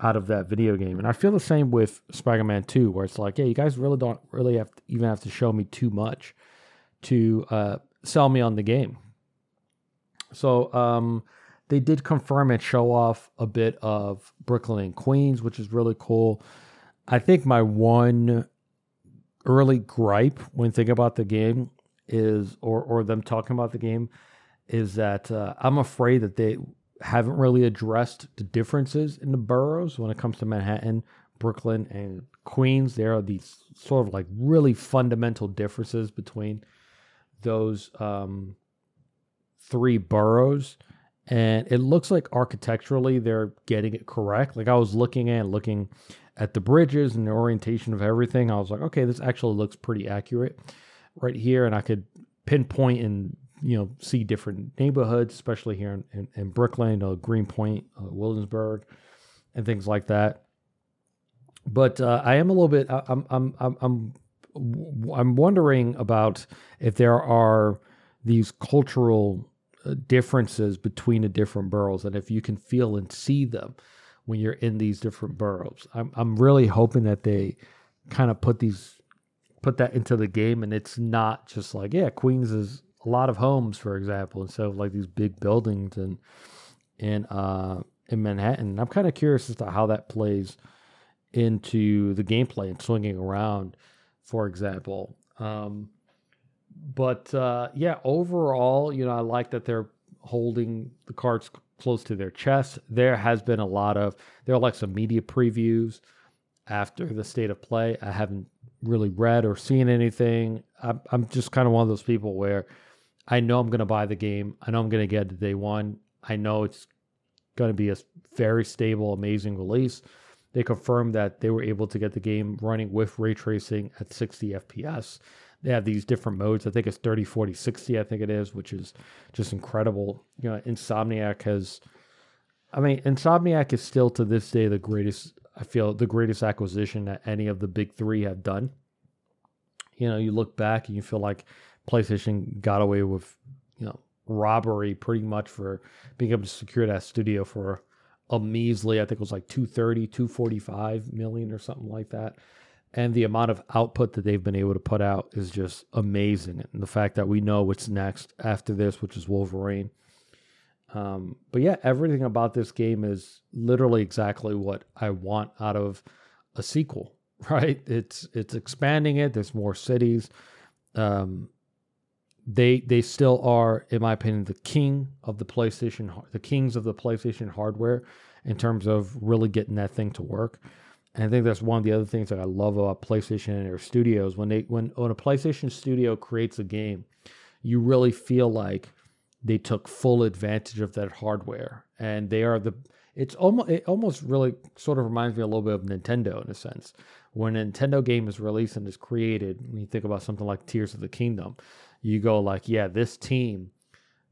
out of that video game. And I feel the same with Spider-Man 2 where it's like, yeah, you guys really don't really have to even have to show me too much to uh, sell me on the game. So um, they did confirm and show off a bit of Brooklyn and Queens, which is really cool. I think my one early gripe when thinking about the game is, or or them talking about the game, is that uh, I'm afraid that they haven't really addressed the differences in the boroughs when it comes to Manhattan, Brooklyn, and Queens. There are these sort of like really fundamental differences between those um, three boroughs and it looks like architecturally they're getting it correct. Like I was looking at looking at the bridges and the orientation of everything. I was like, okay, this actually looks pretty accurate right here, and I could pinpoint and you know see different neighborhoods, especially here in, in, in Brooklyn, uh, Greenpoint, uh, Williamsburg, and things like that. But uh, I am a little bit. I'm I'm I'm I'm wondering about if there are these cultural uh, differences between the different boroughs and if you can feel and see them when you're in these different boroughs. I'm I'm really hoping that they kind of put these put that into the game and it's not just like yeah Queens is a lot of homes for example instead of like these big buildings and in uh in Manhattan. I'm kind of curious as to how that plays into the gameplay and swinging around for example. Um but uh, yeah, overall, you know, I like that they're holding the cards close to their chest. There has been a lot of there are like some media previews after the state of play. I haven't really read or seen anything. I'm, I'm just kind of one of those people where I know I'm going to buy the game. I know I'm going to get it day one. I know it's going to be a very stable, amazing release. They confirmed that they were able to get the game running with ray tracing at 60 FPS they have these different modes. I think it's 30, 40, 60, I think it is, which is just incredible. You know, Insomniac has, I mean, Insomniac is still to this day the greatest, I feel, the greatest acquisition that any of the big three have done. You know, you look back and you feel like PlayStation got away with, you know, robbery pretty much for being able to secure that studio for a measly, I think it was like 230, 245 million or something like that. And the amount of output that they've been able to put out is just amazing. And the fact that we know what's next after this, which is Wolverine. Um, but yeah, everything about this game is literally exactly what I want out of a sequel, right? It's it's expanding it. There's more cities. Um, they they still are, in my opinion, the king of the PlayStation, the kings of the PlayStation hardware in terms of really getting that thing to work. And I think that's one of the other things that I love about PlayStation and their studios. When they when when a PlayStation studio creates a game, you really feel like they took full advantage of that hardware, and they are the. It's almost it almost really sort of reminds me a little bit of Nintendo in a sense. When a Nintendo game is released and is created, when you think about something like Tears of the Kingdom, you go like, yeah, this team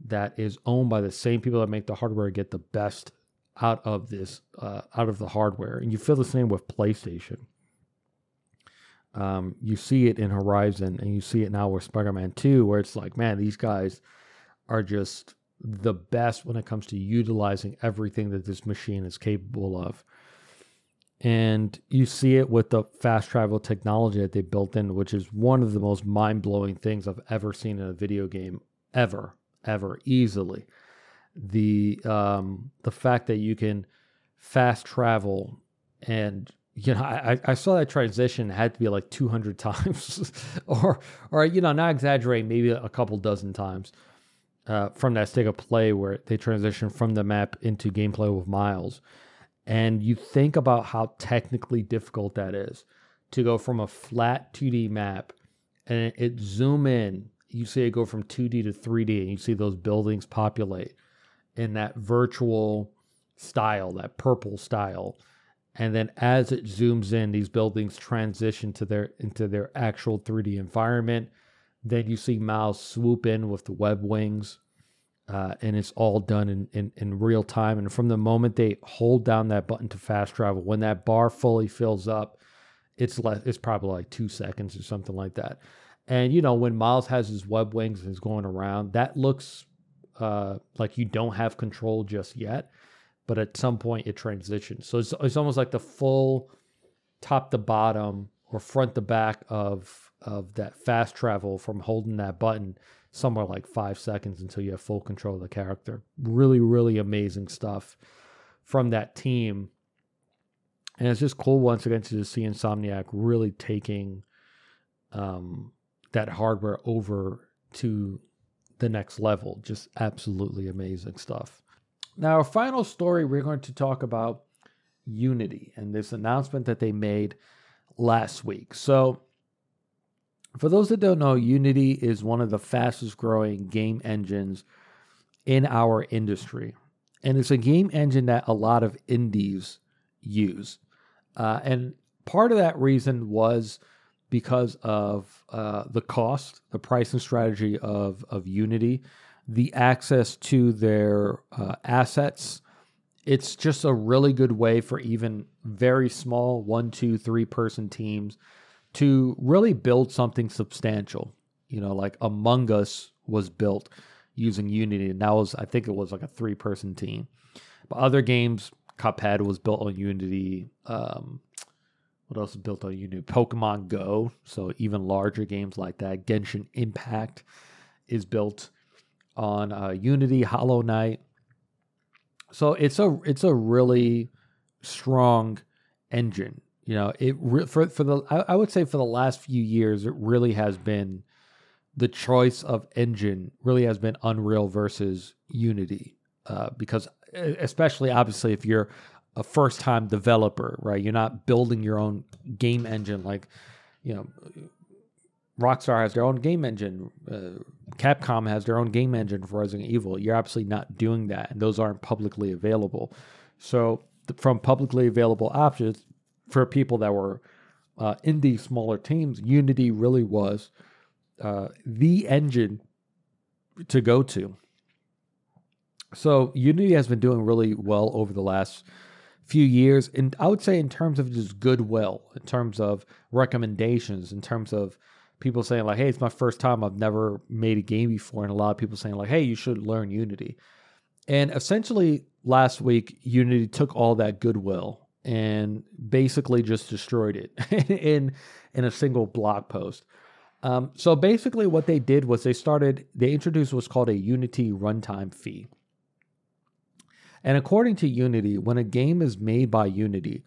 that is owned by the same people that make the hardware get the best out of this uh, out of the hardware. And you feel the same with playstation. Um, you see it in horizon and you see it now with spider-man 2 where it's like man these guys are just the best when it comes to utilizing everything that this machine is capable of and you see it with the fast travel technology that they built in which is one of the most mind-blowing things i've ever seen in a video game ever ever easily. The um, the fact that you can fast travel and you know I, I saw that transition had to be like 200 times or or you know not exaggerating maybe a couple dozen times uh, from that state of play where they transition from the map into gameplay with miles and you think about how technically difficult that is to go from a flat 2d map and it, it zoom in you see it go from 2d to 3d and you see those buildings populate in that virtual style, that purple style. And then as it zooms in, these buildings transition to their into their actual 3D environment. Then you see Miles swoop in with the web wings. Uh, and it's all done in, in, in real time. And from the moment they hold down that button to fast travel, when that bar fully fills up, it's less, it's probably like two seconds or something like that. And you know, when Miles has his web wings and is going around, that looks uh, like you don't have control just yet, but at some point it transitions. So it's, it's almost like the full top to bottom or front to back of of that fast travel from holding that button somewhere like five seconds until you have full control of the character. Really, really amazing stuff from that team. And it's just cool once again to see Insomniac really taking um, that hardware over to the next level. Just absolutely amazing stuff. Now, our final story, we're going to talk about Unity and this announcement that they made last week. So, for those that don't know, Unity is one of the fastest growing game engines in our industry. And it's a game engine that a lot of indies use. Uh, and part of that reason was because of uh, the cost, the pricing strategy of of Unity, the access to their uh, assets. It's just a really good way for even very small one, two, three person teams to really build something substantial. You know, like Among Us was built using Unity, and that was I think it was like a three person team. But other games, Cuphead was built on Unity. Um, what else is built on Unity? Pokemon Go. So even larger games like that. Genshin Impact is built on uh, Unity. Hollow Knight. So it's a it's a really strong engine. You know, it re- for for the I, I would say for the last few years, it really has been the choice of engine really has been Unreal versus Unity. Uh, because especially obviously if you're a first time developer, right? You're not building your own game engine like, you know, Rockstar has their own game engine. Uh, Capcom has their own game engine for Resident Evil. You're absolutely not doing that, and those aren't publicly available. So, from publicly available options for people that were uh, in these smaller teams, Unity really was uh, the engine to go to. So, Unity has been doing really well over the last few years and i would say in terms of just goodwill in terms of recommendations in terms of people saying like, "Hey, it's my first time. I've never made a game before," and a lot of people saying like, "Hey, you should learn Unity." And essentially, last week, Unity took all that goodwill and basically just destroyed it in in a single blog post. Um, so basically, what they did was they started they introduced what's called a Unity runtime fee. And according to Unity, when a game is made by Unity,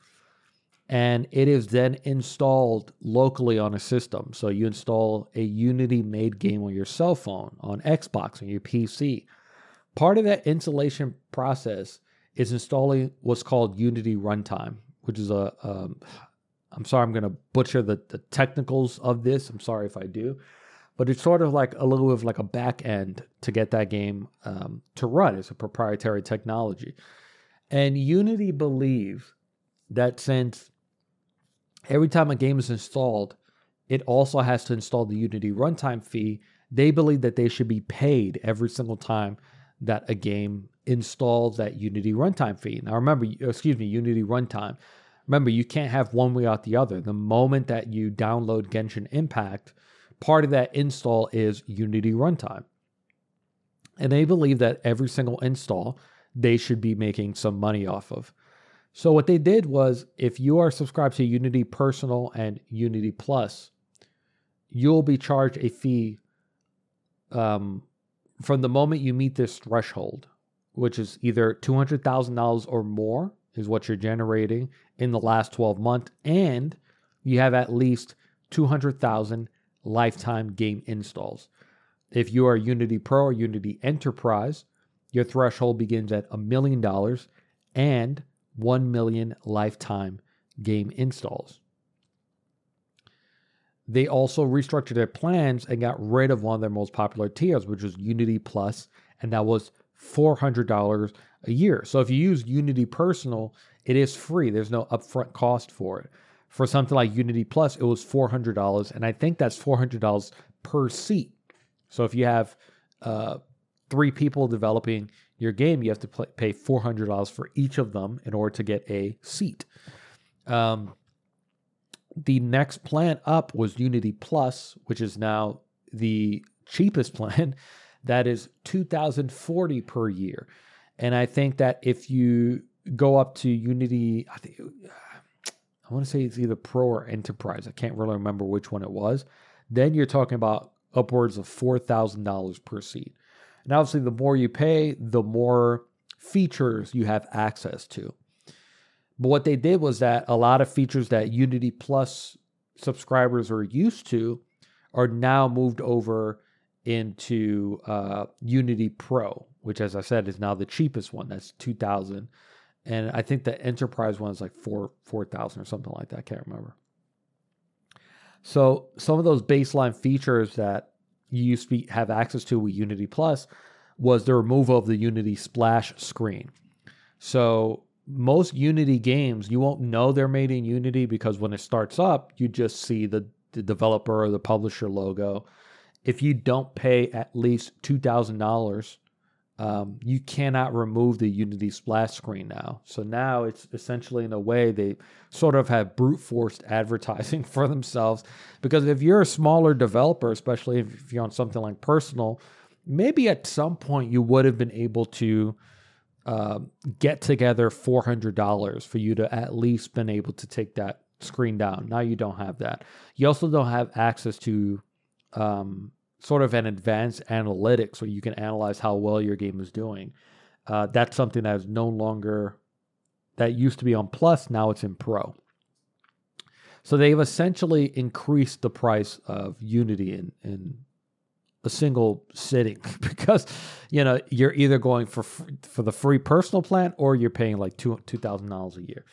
and it is then installed locally on a system. So you install a Unity made game on your cell phone, on Xbox, on your PC. Part of that installation process is installing what's called Unity Runtime, which is a. Um, I'm sorry, I'm going to butcher the, the technicals of this. I'm sorry if I do, but it's sort of like a little bit of like a back end to get that game um, to run. It's a proprietary technology, and Unity believes that since every time a game is installed, it also has to install the Unity runtime fee. They believe that they should be paid every single time that a game installs that Unity runtime fee. Now, remember, excuse me, Unity runtime. Remember, you can't have one without the other. The moment that you download Genshin Impact, part of that install is Unity runtime. And they believe that every single install, they should be making some money off of. So what they did was if you are subscribed to Unity Personal and Unity Plus, you'll be charged a fee um, from the moment you meet this threshold, which is either $200,000 or more is what you're generating in the last 12 months and you have at least 200,000 lifetime game installs. If you are Unity Pro or Unity Enterprise, your threshold begins at a million dollars and 1 million lifetime game installs. They also restructured their plans and got rid of one of their most popular tiers, which was Unity Plus, and that was $400 a year. So if you use Unity Personal, it is free. There's no upfront cost for it. For something like Unity Plus, it was $400, and I think that's $400 per seat. So if you have uh, three people developing your game, you have to pay $400 for each of them in order to get a seat. Um, the next plan up was Unity Plus, which is now the cheapest plan. That is 2040 per year. And I think that if you go up to Unity, I think I want to say it's either Pro or Enterprise. I can't really remember which one it was. Then you're talking about upwards of $4,000 per seat. And obviously, the more you pay, the more features you have access to. But what they did was that a lot of features that Unity Plus subscribers are used to are now moved over into uh, Unity Pro, which, as I said, is now the cheapest one. That's two thousand, and I think the Enterprise one is like four four thousand or something like that. I can't remember. So some of those baseline features that you used to have access to with Unity Plus was the removal of the Unity splash screen. So most Unity games, you won't know they're made in Unity because when it starts up, you just see the, the developer or the publisher logo. If you don't pay at least two thousand dollars, um, you cannot remove the Unity splash screen now. So now it's essentially in a way they sort of have brute forced advertising for themselves. Because if you're a smaller developer, especially if you're on something like personal, maybe at some point you would have been able to uh, get together $400 for you to at least been able to take that screen down. Now you don't have that. You also don't have access to um, sort of an advanced analytics where you can analyze how well your game is doing. Uh, that's something that is no longer that used to be on Plus. Now it's in Pro. So they've essentially increased the price of Unity in, in a single sitting because you know you're either going for for the free personal plan or you're paying like two two thousand dollars a year.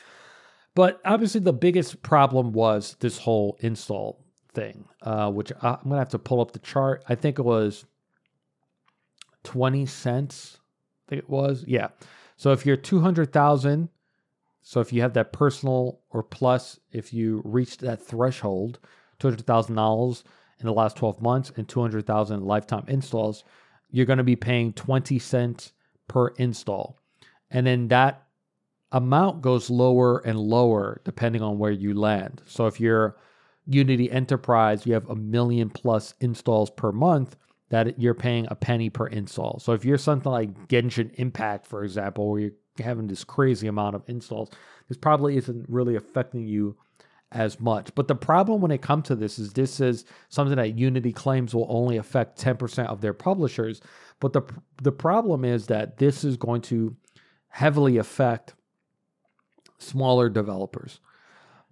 But obviously, the biggest problem was this whole install thing, uh, which I'm gonna have to pull up the chart. I think it was twenty cents. I think it was yeah. So if you're two hundred thousand, so if you have that personal or plus, if you reached that threshold, two hundred thousand dollars in the last 12 months and 200,000 lifetime installs, you're to be paying 20 cents per install. And then that amount goes lower and lower depending on where you land. So if you're Unity Enterprise, you have a million plus installs per month that you're paying a penny per install. So if you're something like Genshin Impact, for example, where you're having this crazy amount of installs, this probably isn't really affecting you as much. But the problem when it comes to this is this is something that Unity claims will only affect 10% of their publishers. But the the problem is that this is going to heavily affect smaller developers.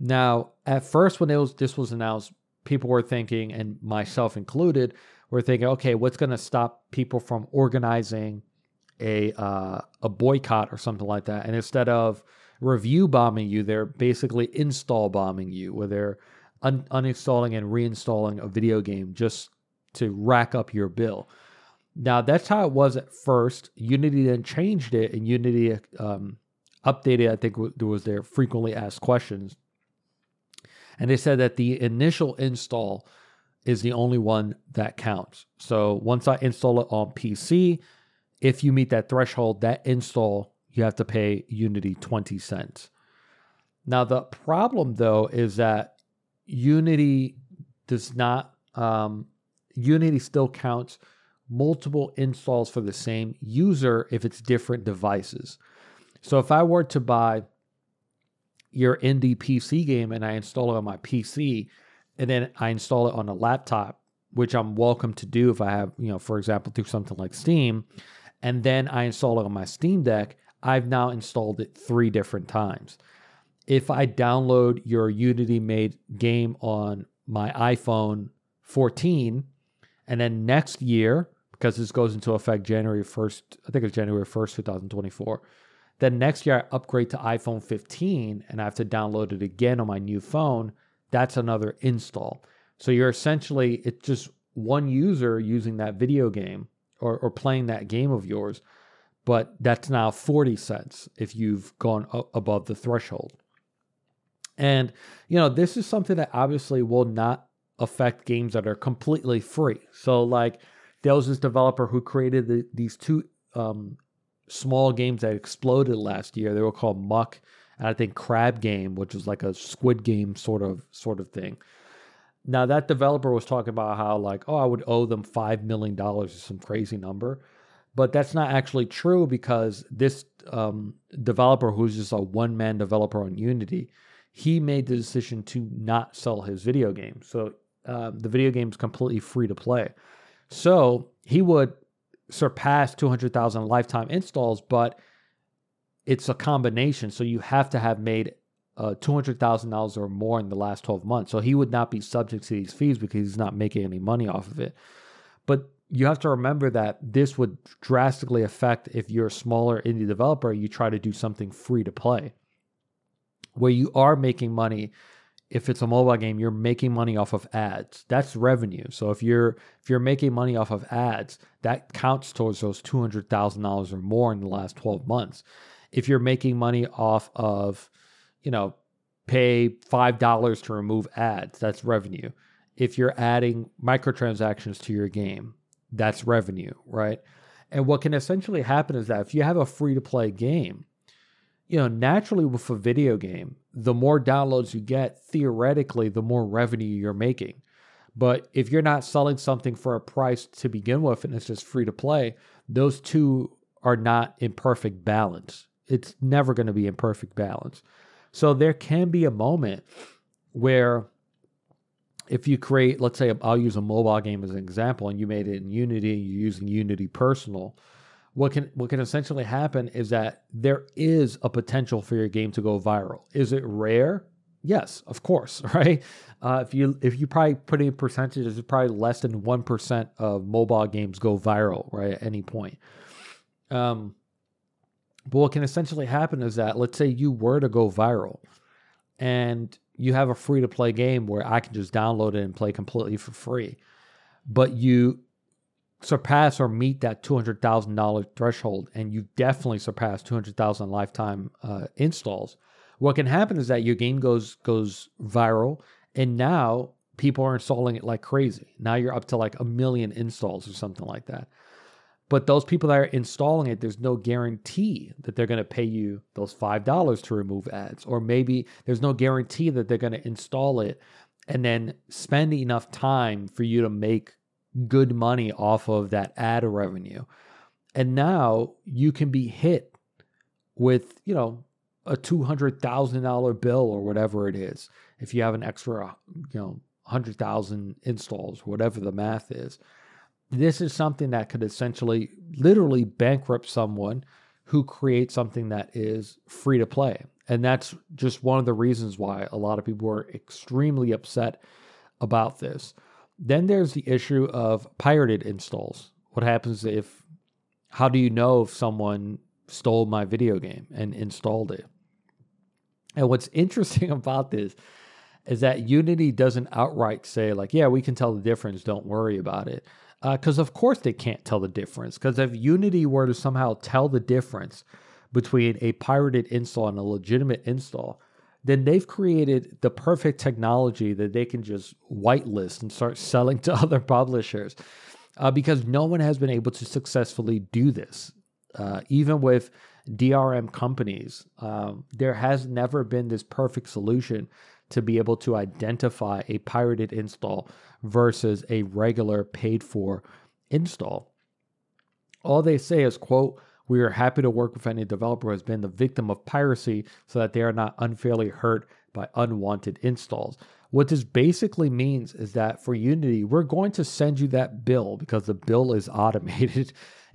Now, at first when was this was announced, people were thinking, and myself included, were thinking, okay, what's going to stop people from organizing a uh, a boycott or something like that? And instead of review bombing you, they're basically install bombing you, where they're un- uninstalling and reinstalling a video game just to rack up your bill. Now that's how it was at first. Unity then changed it, and Unity um, updated. I think there was their frequently asked questions, and they said that the initial install is the only one that counts. So once I install it on PC, if you meet that threshold, that install you have to pay Unity 20 cents. Now, the problem though is that Unity does not, um, Unity still counts multiple installs for the same user if it's different devices. So if I were to buy your indie PC game and I install it on my PC and then I install it on a laptop, which I'm welcome to do if I have, you know, for example, through something like Steam, and then I install it on my Steam Deck, I've now installed it three different times. If I download your Unity made game on my iPhone 14, and then next year, because this goes into effect January 1st, I think it's January 1st, 2024. Then next year, I upgrade to iPhone 15 and I have to download it again on my new phone. That's another install. So you're essentially, it's just one user using that video game or, or playing that game of yours but that's now 40 cents if you've gone above the threshold. And, you know, this is something that obviously will not affect games that are completely free. So, like, there was this developer who created the, these two um, small games that exploded last year. They were called Muck and I think Crab Game, which was like a Squid Game sort of sort of thing. Now that developer was talking about how like, oh, I would owe them five million dollars or some crazy number but that's not actually true because this um, developer, who's just a one man developer on Unity, he made the decision to not sell his video game. So uh, the video game is completely free to play. So he would surpass 200,000 lifetime installs, but it's a combination. So you have to have made uh, $200,000 or more in the last 12 months. So he would not be subject to these fees because he's not making any money off of it. But you have to remember that this would drastically affect if you're a smaller indie developer, you try to do something free to play. Where you are making money, if it's a mobile game, you're making money off of ads. That's revenue. So if you're if you're making money off of ads, that counts towards those two hundred thousand dollars or more in the last twelve months. If you're making money off of, you know, pay five dollars to remove ads, that's revenue. If you're adding microtransactions to your game, that's revenue, right? And what can essentially happen is that if you have a free to play game, you know, naturally with a video game, the more downloads you get, theoretically, the more revenue you're making. But if you're not selling something for a price to begin with and it's just free to play, those two are not in perfect balance. It's never going to be in perfect balance. So there can be a moment where if you create, let's say, I'll use a mobile game as an example, and you made it in Unity, and you're using Unity Personal. What can what can essentially happen is that there is a potential for your game to go viral. Is it rare? Yes, of course, right? Uh, if you if you probably put in percentages, it's probably less than one percent of mobile games go viral, right? At any point. Um, but what can essentially happen is that let's say you were to go viral, and you have a free to play game where I can just download it and play completely for free. But you surpass or meet that $200,000 threshold, and you definitely surpass 200,000 lifetime uh, installs. What can happen is that your game goes goes viral, and now people are installing it like crazy. Now you're up to like a million installs or something like that. But those people that are installing it, there's no guarantee that they're going to pay you those $5 to remove ads. Or maybe there's no guarantee that they're going to install it and then spend enough time for you to make good money off of that ad revenue. And now you can be hit with, you know, a $200,000 bill or whatever it is. If you have an extra, you know, 100,000 installs, whatever the math is. This is something that could essentially literally bankrupt someone who creates something that is free to play. And that's just one of the reasons why a lot of people are extremely upset about this. Then there's the issue of pirated installs. What happens if, how do you know if someone stole my video game and installed it? And what's interesting about this is that Unity doesn't outright say, like, yeah, we can tell the difference, don't worry about it. Because, uh, of course, they can't tell the difference. Because if Unity were to somehow tell the difference between a pirated install and a legitimate install, then they've created the perfect technology that they can just whitelist and start selling to other publishers. Uh, because no one has been able to successfully do this. Uh, even with DRM companies, um, there has never been this perfect solution to be able to identify a pirated install versus a regular paid for install. All they say is, quote, we are happy to work with any developer who has been the victim of piracy so that they are not unfairly hurt by unwanted installs. What this basically means is that for Unity, we're going to send you that bill because the bill is automated.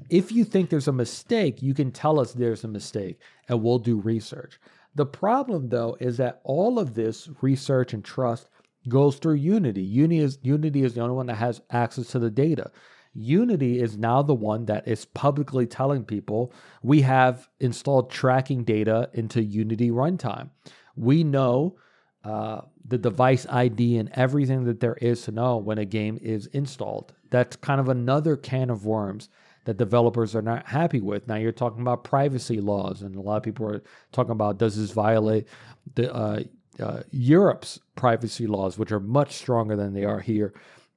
if you think there's a mistake, you can tell us there's a mistake and we'll do research. The problem, though, is that all of this research and trust goes through Unity. Unity is, Unity is the only one that has access to the data. Unity is now the one that is publicly telling people we have installed tracking data into Unity runtime. We know uh, the device ID and everything that there is to know when a game is installed. That's kind of another can of worms that developers are not happy with. Now you're talking about privacy laws, and a lot of people are talking about does this violate the uh, uh, Europe's privacy laws, which are much stronger than they are here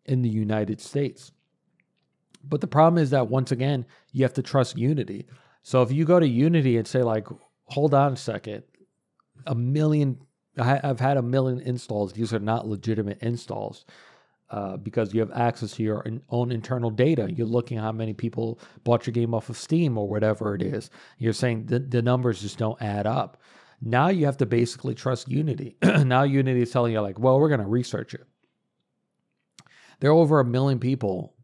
in the United States. But the problem is that once again, you have to trust Unity. So if you go to Unity and say like, hold on a second, a million, I've had a million installs. These are not legitimate installs uh, because you have access to your own internal data. You're looking how many people bought your game off of Steam or whatever it is. You're saying the, the numbers just don't add up. Now you have to basically trust Unity. now Unity is telling you, like, well, we're going to research it. There are over a million people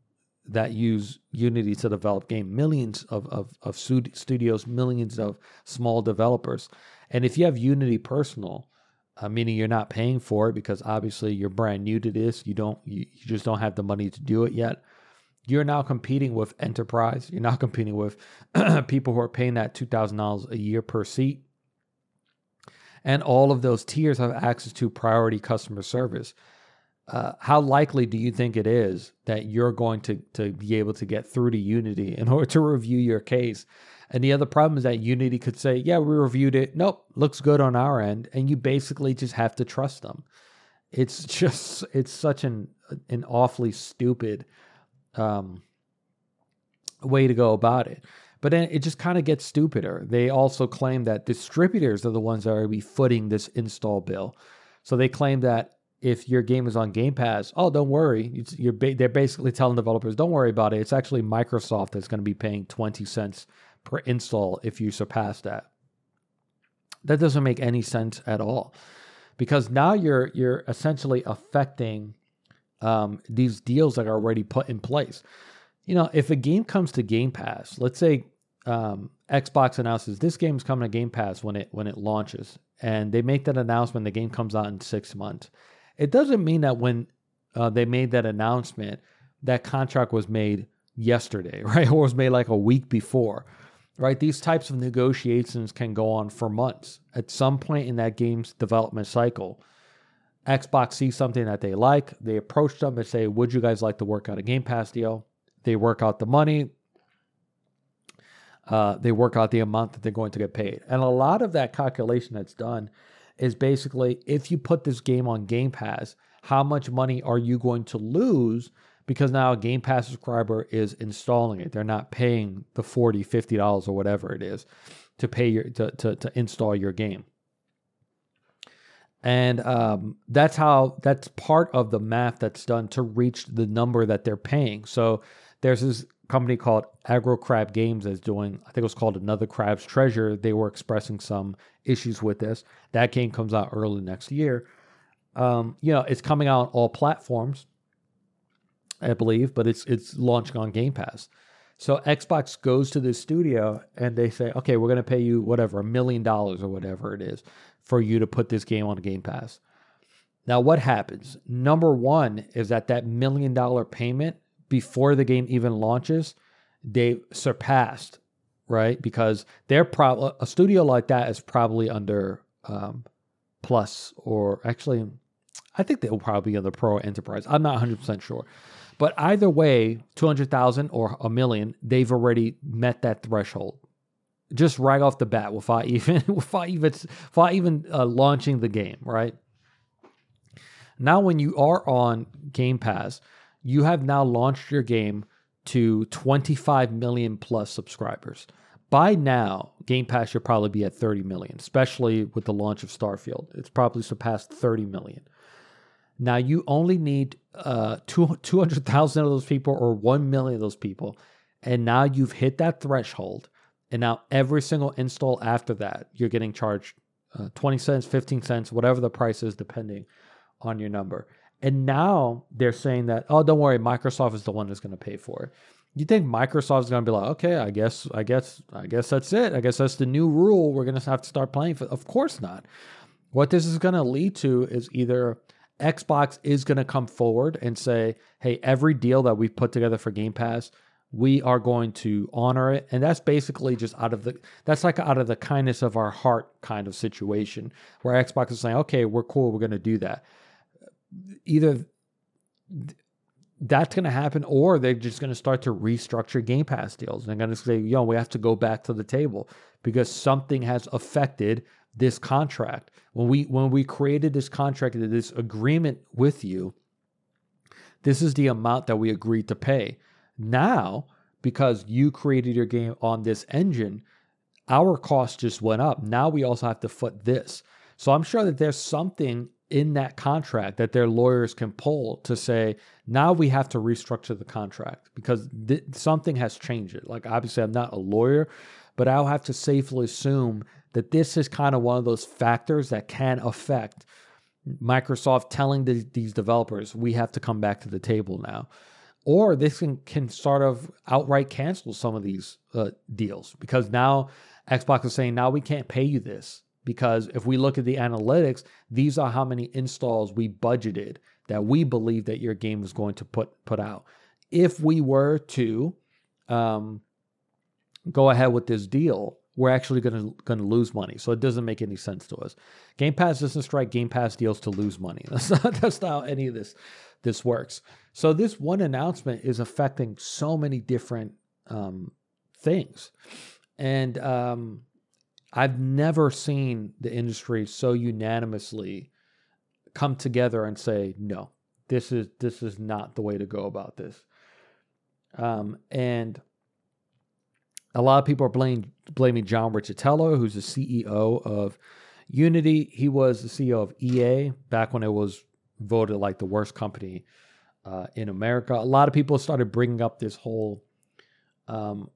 that use Unity to develop game, millions of, of, of studios, millions of small developers. And if you have Unity Personal, uh, meaning you're not paying for it because obviously you're brand new to this. You don't, you, you just don't have the money to do it yet. You're now competing with enterprise. You're not competing with people who are paying that two thousand dollars a year per seat. And all of those tiers have access to priority customer service. Uh, how likely do you think it is that you're going to, to be able to get through to Unity in order to review your case and the other problem is that Unity could say, yeah, we reviewed it. Nope, looks good on our end. And you basically just have to trust them. It's just, it's such an, an awfully stupid um, way to go about it. But then it just kind of gets stupider. They also claim that distributors are the ones that are be footing this install bill. So they claim that if your game is on Game Pass, oh, don't worry. ba- they're basically telling developers, don't worry about it. It's actually Microsoft that's going to be paying 20 cents per install if you surpass that. That doesn't make any sense at all, because now you're you're essentially affecting um, these deals that are already put in place. You know, if a game comes to Game Pass, let's say um, Xbox announces this game is coming to Game Pass when it when it launches, and they make that announcement, the game comes out in six months. It doesn't mean that when uh, they made that announcement, that contract was made yesterday, right, or was made like a week before right? These types of negotiations can go on for months. At some point in that game's development cycle, Xbox sees something that they like. They approach them and say, Would you guys like to work out a Game Pass deal? They work out the money. Uh, they work out the amount that they're going to get paid. And a lot of that calculation that's done is basically if you put this game on Game Pass, how much money are you going to lose because now a Game Pass subscriber is installing it. They're not paying the 40 $50 or whatever it is to pay your to, to, to install your game. And um, that's how that's part of the math that's done to reach the number that they're paying. So there's this company called Aggro Crab Games is doing, I think it was called Another Crab's Treasure. They were expressing some issues with this. That game comes out early next year. Um, you know, it's coming out on all platforms, I believe, but it's it's launching on Game Pass. So Xbox goes to the studio and they say, okay, we're going to pay you whatever, a million dollars or whatever it is for you to put this game on Game Pass. Now, what happens? Number one is that that million dollar payment before the game even launches, they surpassed, right? Because they're probably a studio like that is probably under um, Plus or actually, I think they'll probably be under Pro Enterprise. I'm not 100% sure. But either way, 200,000 or a million, they've already met that threshold just right off the bat without even without even without even uh, launching the game, right? Now, when you are on Game Pass, you have now launched your game to 25 million plus subscribers. By now, Game Pass should probably be at 30 million, especially with the launch of Starfield. It's probably surpassed 30 million. Now, you only need uh, 200,000 of those people or 1 million of those people. And now you've hit that threshold and now every single install after that, you're getting charged uh, 20 cents, 15 cents, whatever the price is, depending on your number. And now they're saying that, oh, don't worry, Microsoft is the one that's going to pay for it. You think Microsoft is going to be like, okay, I guess, I guess, I guess that's it. I guess that's the new rule. We're going to have to start playing for. Of course not. What this is going to lead to is either Xbox is going to come forward and say, hey, every deal that we've put together for Game Pass, we are going to honor it and that's basically just out of the that's like out of the kindness of our heart kind of situation where xbox is saying okay we're cool we're going to do that either that's going to happen or they're just going to start to restructure game pass deals and they're going to say yo we have to go back to the table because something has affected this contract when we when we created this contract this agreement with you this is the amount that we agreed to pay now, because you created your game on this engine, our cost just went up. Now we also have to foot this. So I'm sure that there's something in that contract that their lawyers can pull to say, now we have to restructure the contract because th- something has changed it. Like, obviously, I'm not a lawyer, but I'll have to safely assume that this is kind of one of those factors that can affect Microsoft telling the, these developers, we have to come back to the table now or this can, can sort of outright cancel some of these uh, deals because now Xbox is saying now we can't pay you this because if we look at the analytics, these are how many installs we budgeted that we believe that your game is going to put put out. If we were to um, go ahead with this deal, we're actually going to going to lose money. So it doesn't make any sense to us. Game Pass doesn't strike Game Pass deals to lose money. That's not that's not how any of this this works. So this one announcement is affecting so many different um, things, and um, I've never seen the industry so unanimously come together and say no. This is this is not the way to go about this. Um, and a lot of people are blaming blaming John Riccitiello, who's the CEO of Unity. He was the CEO of EA back when it was voted like the worst company uh, in America. A lot of people started bringing up this whole um,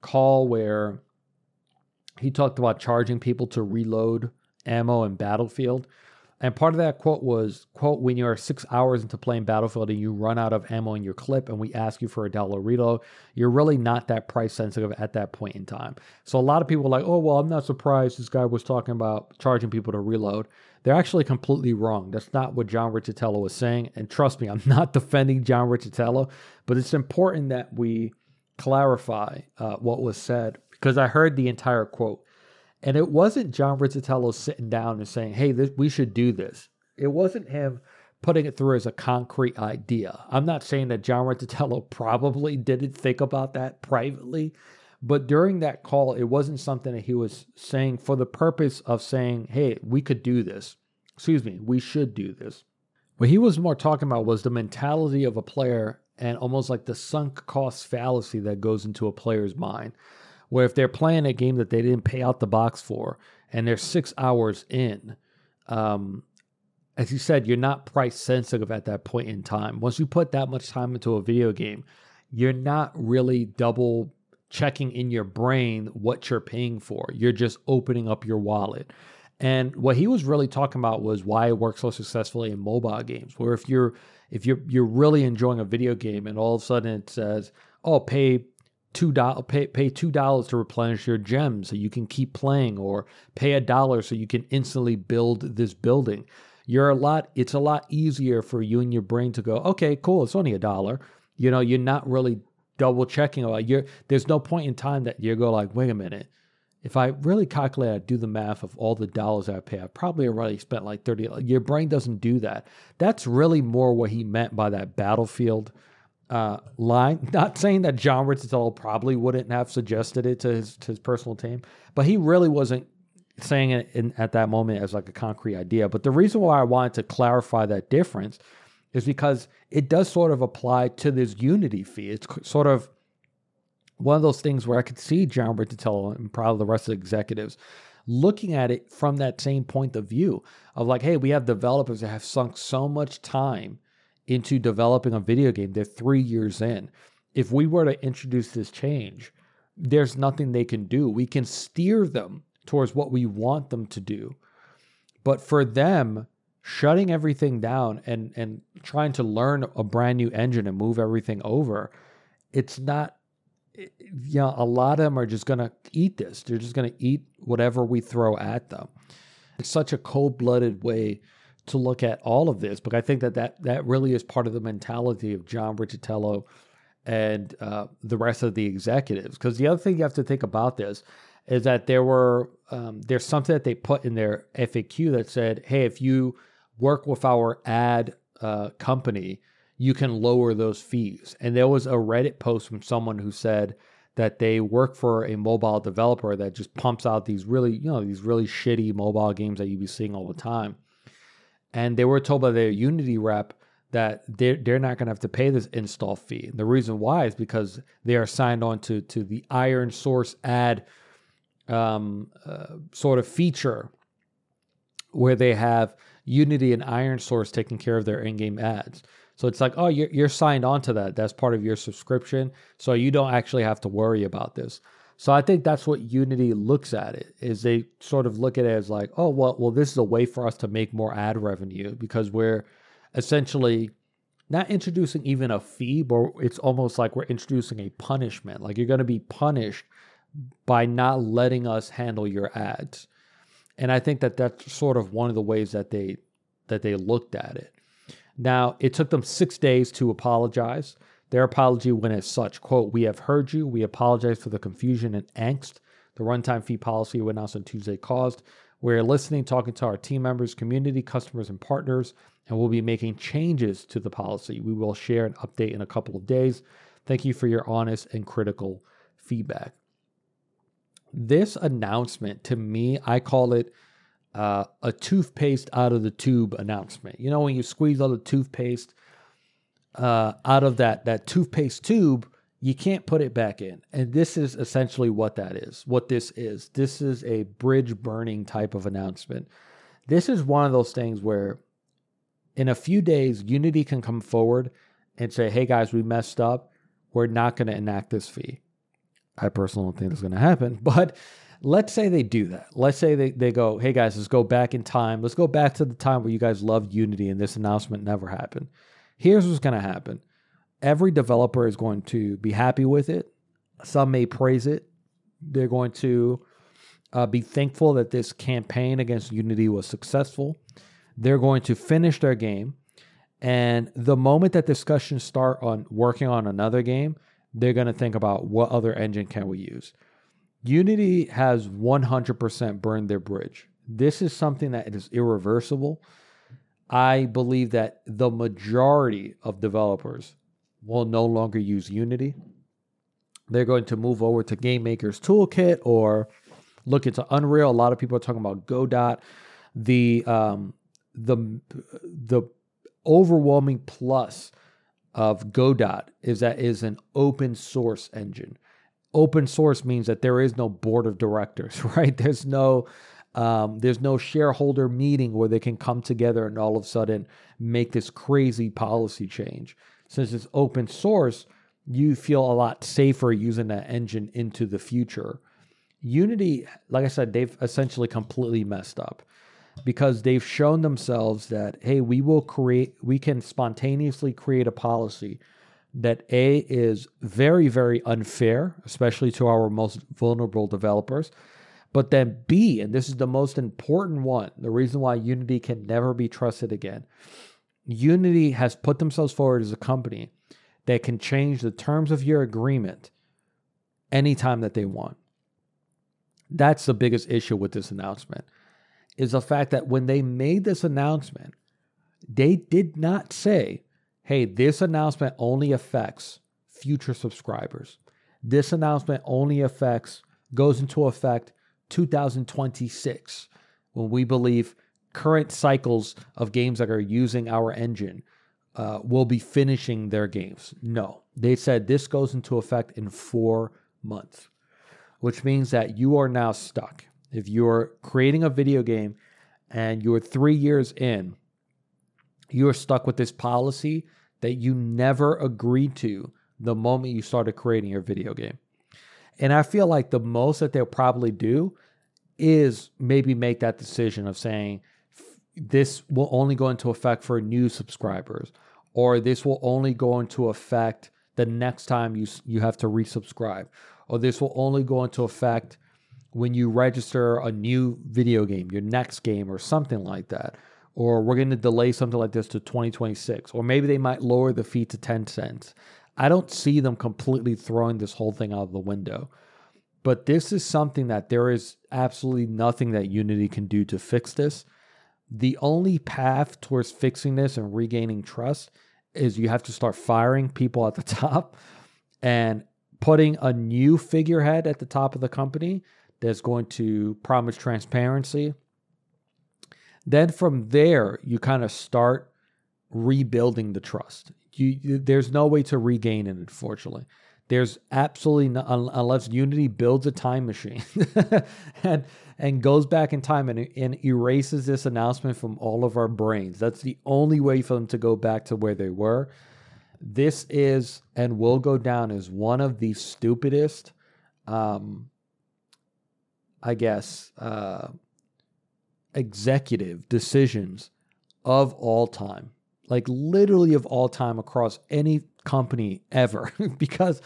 call where he talked about charging people to reload ammo in Battlefield. And part of that quote was, quote, when you're six hours into playing Battlefield and you run out of ammo in your clip and we ask you for a dollar reload, you're really not that price sensitive at that point in time. So a lot of people are like, oh, well, I'm not surprised this guy was talking about charging people to reload. They're actually completely wrong. That's not what John Riccitiello was saying. And trust me, I'm not defending John Riccitiello, but it's important that we clarify uh, what was said because I heard the entire quote. And it wasn't John Riccitiello sitting down and saying, hey, this, we should do this. It wasn't him putting it through as a concrete idea. I'm not saying that John Riccitiello probably didn't think about that privately, but during that call, it wasn't something that he was saying for the purpose of saying, hey, we could do this. Excuse me, we should do this. What he was more talking about was the mentality of a player and almost like the sunk cost fallacy that goes into a player's mind where if they're playing a game that they didn't pay out the box for and they're six hours in, um, as you said, you're not price sensitive at that point in time. Once you put that much time into a video game, you're not really double checking in your brain what you're paying for. You're just opening up your wallet. And what he was really talking about was why it works so successfully in mobile games. Where if you're if you're you're really enjoying a video game and all of a sudden it says, "Oh, pay two dollars pay pay two dollars to replenish your gems so you can keep playing, or pay a dollar so you can instantly build this building." You're a lot. It's a lot easier for you and your brain to go, "Okay, cool. It's only a dollar." You know, you're not really double checking about. You're there's no point in time that you go like, "Wait a minute." if I really calculate, I do the math of all the dollars I pay, I probably already spent like 30. Your brain doesn't do that. That's really more what he meant by that battlefield uh, line. Not saying that John Riccitiello probably wouldn't have suggested it to his, to his personal team, but he really wasn't saying it in, at that moment as like a concrete idea. But the reason why I wanted to clarify that difference is because it does sort of apply to this unity fee. It's sort of one of those things where I could see John Riccitiello and probably the rest of the executives looking at it from that same point of view of like, hey, we have developers that have sunk so much time into developing a video game. They're three years in. If we were to introduce this change, there's nothing they can do. We can steer them towards what we want them to do. But for them, shutting everything down and and trying to learn a brand new engine and move everything over, it's not you know, a lot of them are just going to eat this. They're just going to eat whatever we throw at them. It's such a cold blooded way to look at all of this, but I think that that, that really is part of the mentality of John Riccitiello and uh, the rest of the executives. Because the other thing you have to think about this is that there were um, there's something that they put in their FAQ that said, "Hey, if you work with our ad uh, company, you can lower those fees. And there was a Reddit post from someone who said that they work for a mobile developer that just pumps out these really, you know, these really shitty mobile games that you be seeing all the time. And they were told by their Unity rep that they're, they're not going to have to pay this install fee. And the reason why is because they are signed on to, to the ironSource ad um, uh, sort of feature where they have Unity and ironSource taking care of their in game ads. So it's like, oh, you're, you're signed on to that. That's part of your subscription. So you don't actually have to worry about this. So I think that's what Unity looks at it is they sort of look at it as like, oh, well, well, this is a way for us to make more ad revenue because we're essentially not introducing even a fee, but it's almost like we're introducing a punishment. Like you're going to be punished by not letting us handle your ads. And I think that that's sort of one of the ways that they that they looked at it. Now, it took them six days to apologize. Their apology went as such quote, We have heard you. We apologize for the confusion and angst the runtime fee policy we announced on Tuesday caused. We're listening, talking to our team members, community, customers, and partners, and we'll be making changes to the policy. We will share an update in a couple of days. Thank you for your honest and critical feedback. This announcement, to me, I call it uh, a toothpaste out of the tube announcement. You know, when you squeeze all the toothpaste uh, out of that that toothpaste tube, you can't put it back in. And this is essentially what that is. What this is. This is a bridge burning type of announcement. This is one of those things where in a few days, Unity can come forward and say, hey guys, we messed up. We're not going to enact this fee. I personally don't think that's going to happen, but Let's say they do that. Let's say they, they go, hey guys, let's go back in time. Let's go back to the time where you guys loved Unity and this announcement never happened. Here's what's going to happen every developer is going to be happy with it. Some may praise it. They're going to uh, be thankful that this campaign against Unity was successful. They're going to finish their game. And the moment that discussions start on working on another game, they're going to think about what other engine can we use. Unity has 100% burned their bridge. This is something that is irreversible. I believe that the majority of developers will no longer use Unity. They're going to move over to Game Maker's Toolkit or look into Unreal. A lot of people are talking about Godot. The um, the the overwhelming plus of Godot is that is an open source engine open source means that there is no board of directors, right? There's no Um, there's no shareholder meeting where they can come together and all of a sudden make this crazy policy change. Since it's open source, you feel a lot safer using that engine into the future. Unity, like I said, they've essentially completely messed up because they've shown themselves that, hey, we will create, we can spontaneously create a policy that A is very, very unfair, especially to our most vulnerable developers. But then B, and this is the most important one, the reason why Unity can never be trusted again. Unity has put themselves forward as a company that can change the terms of your agreement anytime that they want. That's the biggest issue with this announcement is the fact that when they made this announcement, they did not say, hey, this announcement only affects future subscribers. This announcement only affects, goes into effect 2026, when we believe current cycles of games that are using our engine uh, will be finishing their games. No, they said this goes into effect in four months, which means that you are now stuck. If you're creating a video game and you're three years in, you're stuck with this policy that you never agreed to the moment you started creating your video game. And I feel like the most that they'll probably do is maybe make that decision of saying this will only go into effect for new subscribers or this will only go into effect the next time you you have to resubscribe or this will only go into effect when you register a new video game, your next game or something like that. Or we're going to delay something like this to 2026 or maybe they might lower the fee to 10 cents. I don't see them completely throwing this whole thing out of the window. But this is something that there is absolutely nothing that Unity can do to fix this. The only path towards fixing this and regaining trust is you have to start firing people at the top and putting a new figurehead at the top of the company that's going to promise transparency. Then from there, you kind of start rebuilding the trust. You, there's no way to regain it, unfortunately. There's absolutely no, unless Unity builds a time machine and and goes back in time and, and erases this announcement from all of our brains. That's the only way for them to go back to where they were. This is and will go down as one of the stupidest, um, I guess, uh, executive decisions of all time. Like literally of all time across any company ever because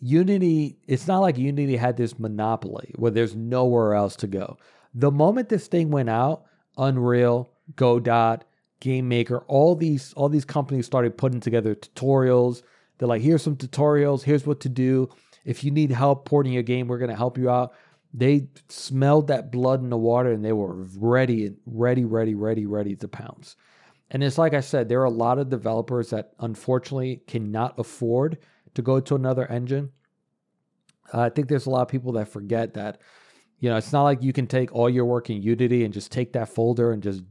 Unity, it's not like Unity had this monopoly where there's nowhere else to go. The moment this thing went out, Unreal, Godot, Game Maker, all these all these companies started putting together tutorials. They're like, here's some tutorials, here's what to do. If you need help porting your game, we're gonna help you out. They smelled that blood in the water and they were ready, ready, ready, ready, ready to pounce. And it's like I said, there are a lot of developers that unfortunately cannot afford to go to another engine. Uh, I think there's a lot of people that forget that, you know, it's not like you can take all your work in Unity and just take that folder and just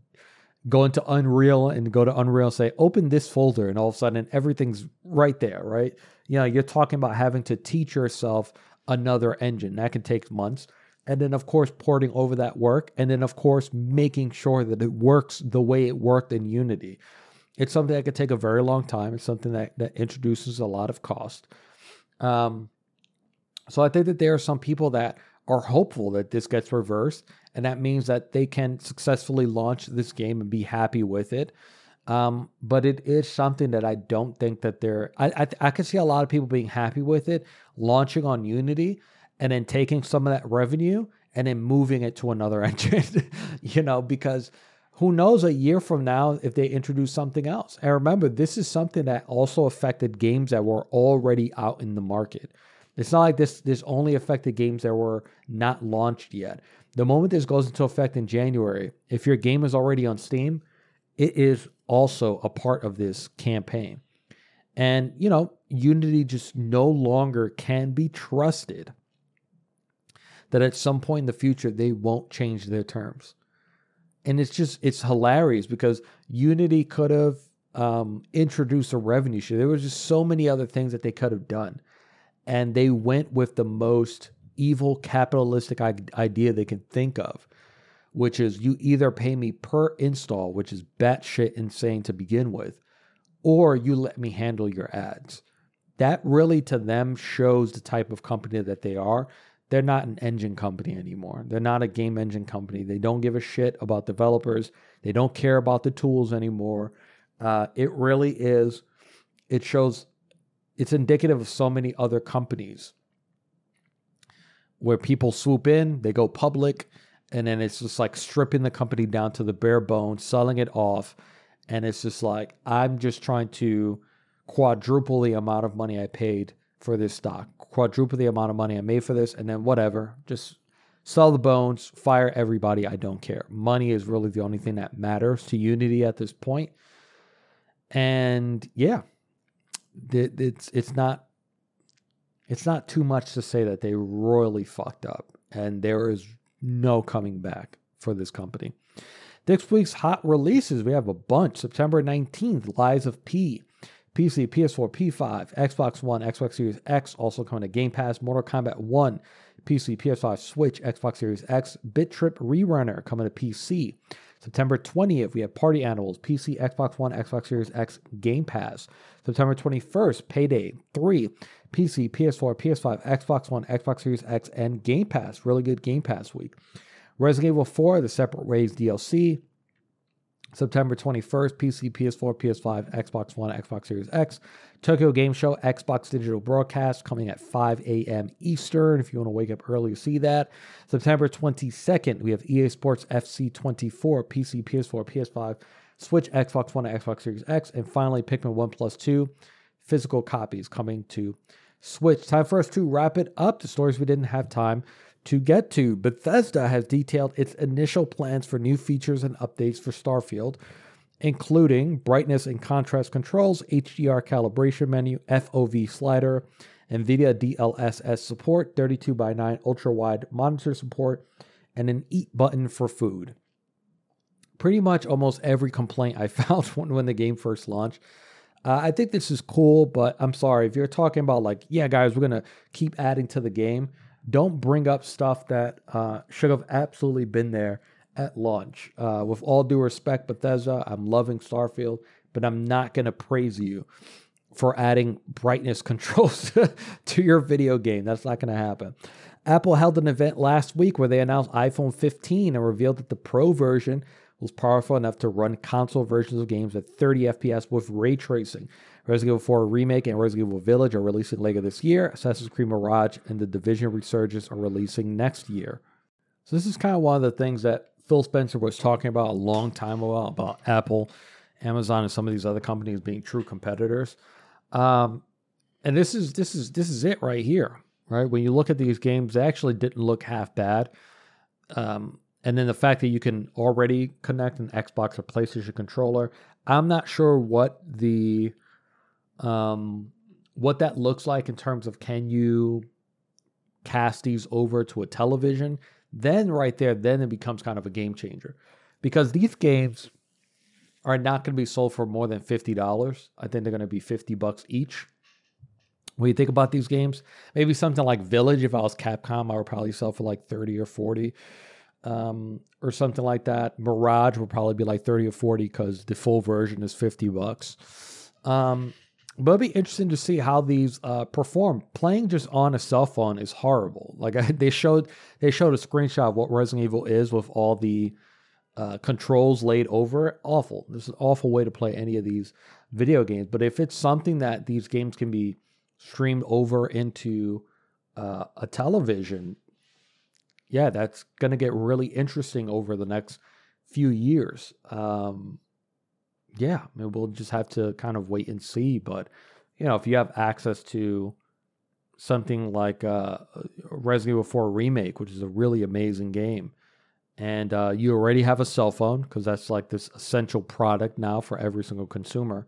go into Unreal and go to Unreal and say, open this folder, and all of a sudden everything's right there, right? You know, you're talking about having to teach yourself another engine. That can take months and then of course porting over that work and then of course making sure that it works the way it worked in unity. It's something that could take a very long time. It's something that, that introduces a lot of cost. Um, so i think that there are some people that are hopeful that this gets reversed and that means that they can successfully launch this game and be happy with it. Um, but it is something that I don't think that they're. I, I I can see a lot of people being happy with it, launching on Unity, and then taking some of that revenue and then moving it to another engine, you know, because who knows a year from now if they introduce something else. And remember, this is something that also affected games that were already out in the market. It's not like this this only affected games that were not launched yet. The moment this goes into effect in January, if your game is already on Steam, it is also a part of this campaign. And, you know, Unity just no longer can be trusted that at some point in the future they won't change their terms. And it's just it's hilarious because Unity could have um, introduced a revenue share. There was just so many other things that they could have done, and they went with the most evil capitalistic idea they can think of, which is you either pay me per install, which is batshit insane to begin with, or you let me handle your ads. That really to them shows the type of company that they are. They're not an engine company anymore. They're not a game engine company. They don't give a shit about developers. They don't care about the tools anymore. Uh, it really is, it shows, it's indicative of so many other companies where people swoop in, they go public, and then it's just like stripping the company down to the bare bones, selling it off. And it's just like, I'm just trying to quadruple the amount of money I paid for this stock, quadruple the amount of money I made for this, and then whatever, just sell the bones, fire everybody. I don't care. Money is really the only thing that matters to Unity at this point. And yeah, it's it's not it's not too much to say that they royally fucked up, and there is no coming back for this company. Next week's hot releases, we have a bunch. September 19th, Lies of P. PC, PS4, P5, Xbox One, Xbox Series X, also coming to Game Pass. Mortal Kombat 1, PC, PS5, Switch, Xbox Series X. Bit Trip Rerunner coming to PC. September 20th, we have Party Animals, PC, Xbox One, Xbox Series X, Game Pass. September 21st, Payday 3, PC, PS4, PS5, Xbox One, Xbox Series X, and Game Pass. Really good Game Pass week. Resident Evil 4, The Separate Ways DLC. September 21st, PC, PS4, PS5, Xbox One, Xbox Series X. Tokyo Game Show, Xbox Digital Broadcast coming at 5 a.m. Eastern if you want to wake up early see that. September 22nd, we have EA Sports FC 24, PC, PS4, PS5, Switch, Xbox One, Xbox Series X. And finally, Pikmin 1 Plus 2 physical copies coming to Switch. Time for us to wrap it up. The stories we didn't have time to get to. Bethesda has detailed its initial plans for new features and updates for Starfield, including brightness and contrast controls, HDR calibration menu, FOV slider, NVIDIA DLSS support, 32 by 9 ultra wide monitor support, and an eat button for food. Pretty much almost every complaint I found when, the game first launched. Uh, I think this is cool, but I'm sorry if you're talking about like, yeah, guys, we're gonna keep adding to the game don't bring up stuff that uh, should have absolutely been there at launch. Uh, with all due respect, Bethesda, I'm loving Starfield, but I'm not going to praise you for adding brightness controls to your video game. That's not going to happen. Apple held an event last week where they announced iPhone 15 and revealed that the Pro version was powerful enough to run console versions of games at 30 FPS with ray tracing. Resident Evil 4 Remake and Resident Evil Village are releasing later this year. Assassin's Creed Mirage and The Division Resurgence are releasing next year. So this is kind of one of the things that Phil Spencer was talking about a long time ago about Apple, Amazon, and some of these other companies being true competitors. Um, and this is this is this is it right here, right? When you look at these games, they actually didn't look half bad. Um, and then the fact that you can already connect an Xbox or PlayStation controller, I'm not sure what the um, what that looks like in terms of can you cast these over to a television, then right there, then it becomes kind of a game changer. Because these games are not going to be sold for more than $50. I think they're going to be 50 bucks each. When you think about these games, maybe something like Village, if I was Capcom, I would probably sell for like 30 or 40 um, or something like that. Mirage would probably be like 30 or 40 because the full version is 50 bucks. Um, but it'll be interesting to see how these uh, perform. Playing just on a cell phone is horrible. Like I, they showed, they showed a screenshot of what Resident Evil is with all the uh, controls laid over. Awful. This is an awful way to play any of these video games. But if it's something that these games can be streamed over into uh, a television, yeah, that's going to get really interesting over the next few years. Um, yeah, I mean, we'll just have to kind of wait and see. But you know, if you have access to something like uh, Resident Evil 4 Remake, which is a really amazing game, and uh, you already have a cell phone because that's like this essential product now for every single consumer,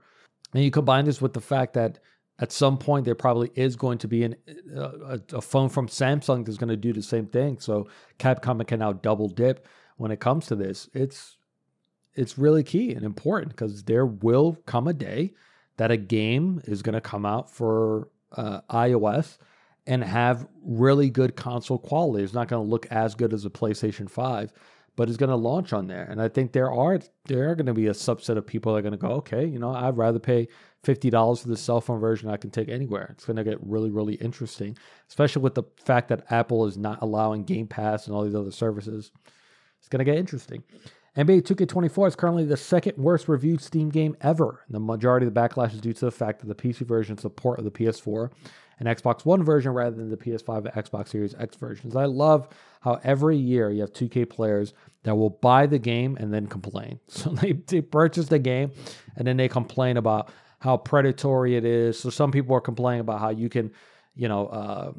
and you combine this with the fact that at some point there probably is going to be an, uh, a, a phone from Samsung that's going to do the same thing. So Capcom can now double dip when it comes to this. It's it's really key and important because there will come a day that a game is going to come out for uh, iOS and have really good console quality. It's not going to look as good as a PlayStation 5, but it's going to launch on there. And I think there are there are going to be a subset of people that are going to go, okay, you know, I'd rather pay fifty dollars for the cell phone version I can take anywhere. It's going to get really really interesting, especially with the fact that Apple is not allowing Game Pass and all these other services. It's going to get interesting. NBA 2K24 is currently the second worst reviewed Steam game ever. The majority of the backlash is due to the fact that the PC version support of the PS4 and Xbox One version rather than the PS5 and Xbox Series X versions. I love how every year you have 2K players that will buy the game and then complain. So they, they purchase the game and then they complain about how predatory it is. So some people are complaining about how you can, you know, uh,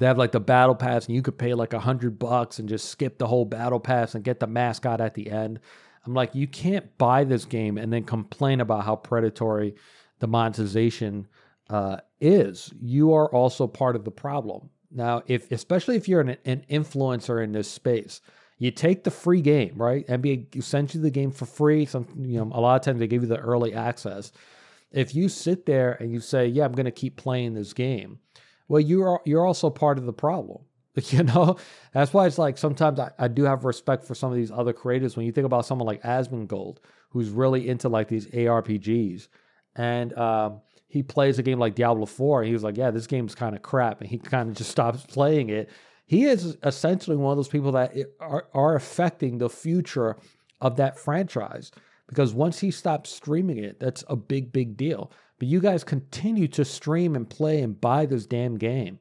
they have like the battle pass and you could pay like a hundred bucks and just skip the whole battle pass and get the mascot at the end. I'm like, you can't buy this game and then complain about how predatory the monetization uh, is. You are also part of the problem. Now, if especially if you're an, an influencer in this space, you take the free game, right? NBA sends you the game for free. Some, you know, a lot of times they give you the early access. If you sit there and you say, "Yeah, I'm going to keep playing this game," well, you're you're also part of the problem. You know, that's why it's like sometimes I, I do have respect for some of these other creators. When you think about someone like Asmongold, who's really into like these ARPGs, and um, he plays a game like Diablo 4, and he was like, Yeah, this game's kind of crap. And he kind of just stops playing it. He is essentially one of those people that are, are affecting the future of that franchise because once he stops streaming it, that's a big, big deal. But you guys continue to stream and play and buy this damn game.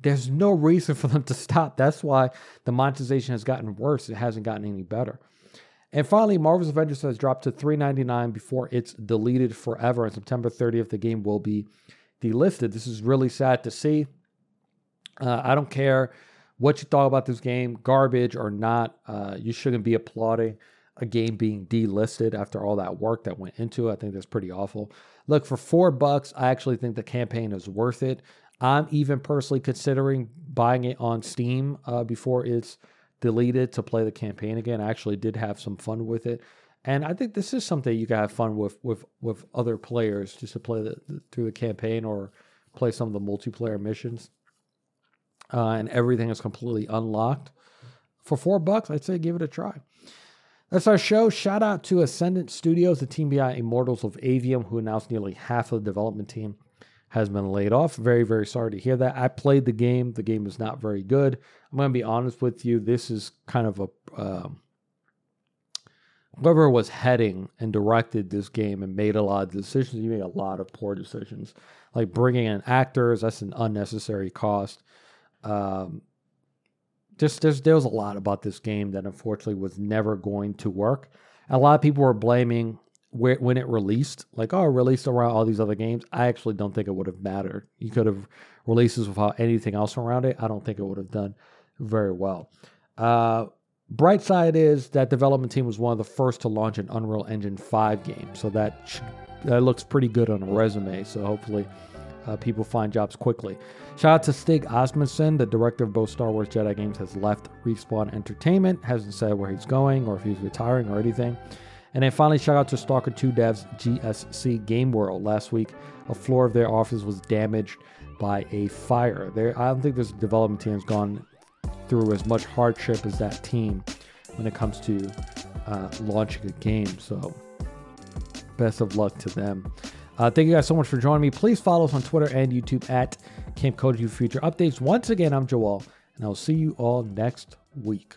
There's no reason for them to stop. That's why the monetization has gotten worse. It hasn't gotten any better. And finally, Marvel's Avengers has dropped to $3.99 before it's deleted forever. On September 30th, the game will be delisted. This is really sad to see. Uh, I don't care what you thought about this game, garbage or not. Uh, you shouldn't be applauding a game being delisted after all that work that went into it. I think that's pretty awful. Look, for four bucks, I actually think the campaign is worth it. I'm even personally considering buying it on Steam uh, before it's deleted to play the campaign again. I actually did have some fun with it. And I think this is something you can have fun with with with other players just to play the, the through the campaign or play some of the multiplayer missions. Uh, and everything is completely unlocked. For four bucks, I'd say give it a try. That's our show. Shout out to Ascendant Studios, the team behind Immortals of Aveum, who announced nearly half of the development team has been laid off. Very, very sorry to hear that. I played the game. The game is not very good. I'm going to be honest with you. This is kind of a. Um, whoever was heading and directed this game and made a lot of decisions, you made a lot of poor decisions. Like bringing in actors, that's an unnecessary cost. Um, just there's there was a lot about this game that unfortunately was never going to work. A lot of people were blaming where when it released, like oh, released around all these other games. I actually don't think it would have mattered. You could have releases without anything else around it. I don't think it would have done very well. Uh, bright side is that development team was one of the first to launch an Unreal Engine 5 game, so that that looks pretty good on a resume. So hopefully uh, people find jobs quickly. Shout out to Stig Asmussen, the director of both Star Wars Jedi games, has left Respawn Entertainment, hasn't said where he's going or if he's retiring or anything. And then finally, shout out to Stalker 2 devs GSC Game World. Last week, a floor of their office was damaged by a fire. There, I don't think this development team has gone through as much hardship as that team when it comes to uh, launching a game. So, best of luck to them. Uh, thank you guys so much for joining me. Please follow us on Twitter and YouTube at Kamp Koji Future Updates. Once again, I'm Joel, and I'll see you all next week.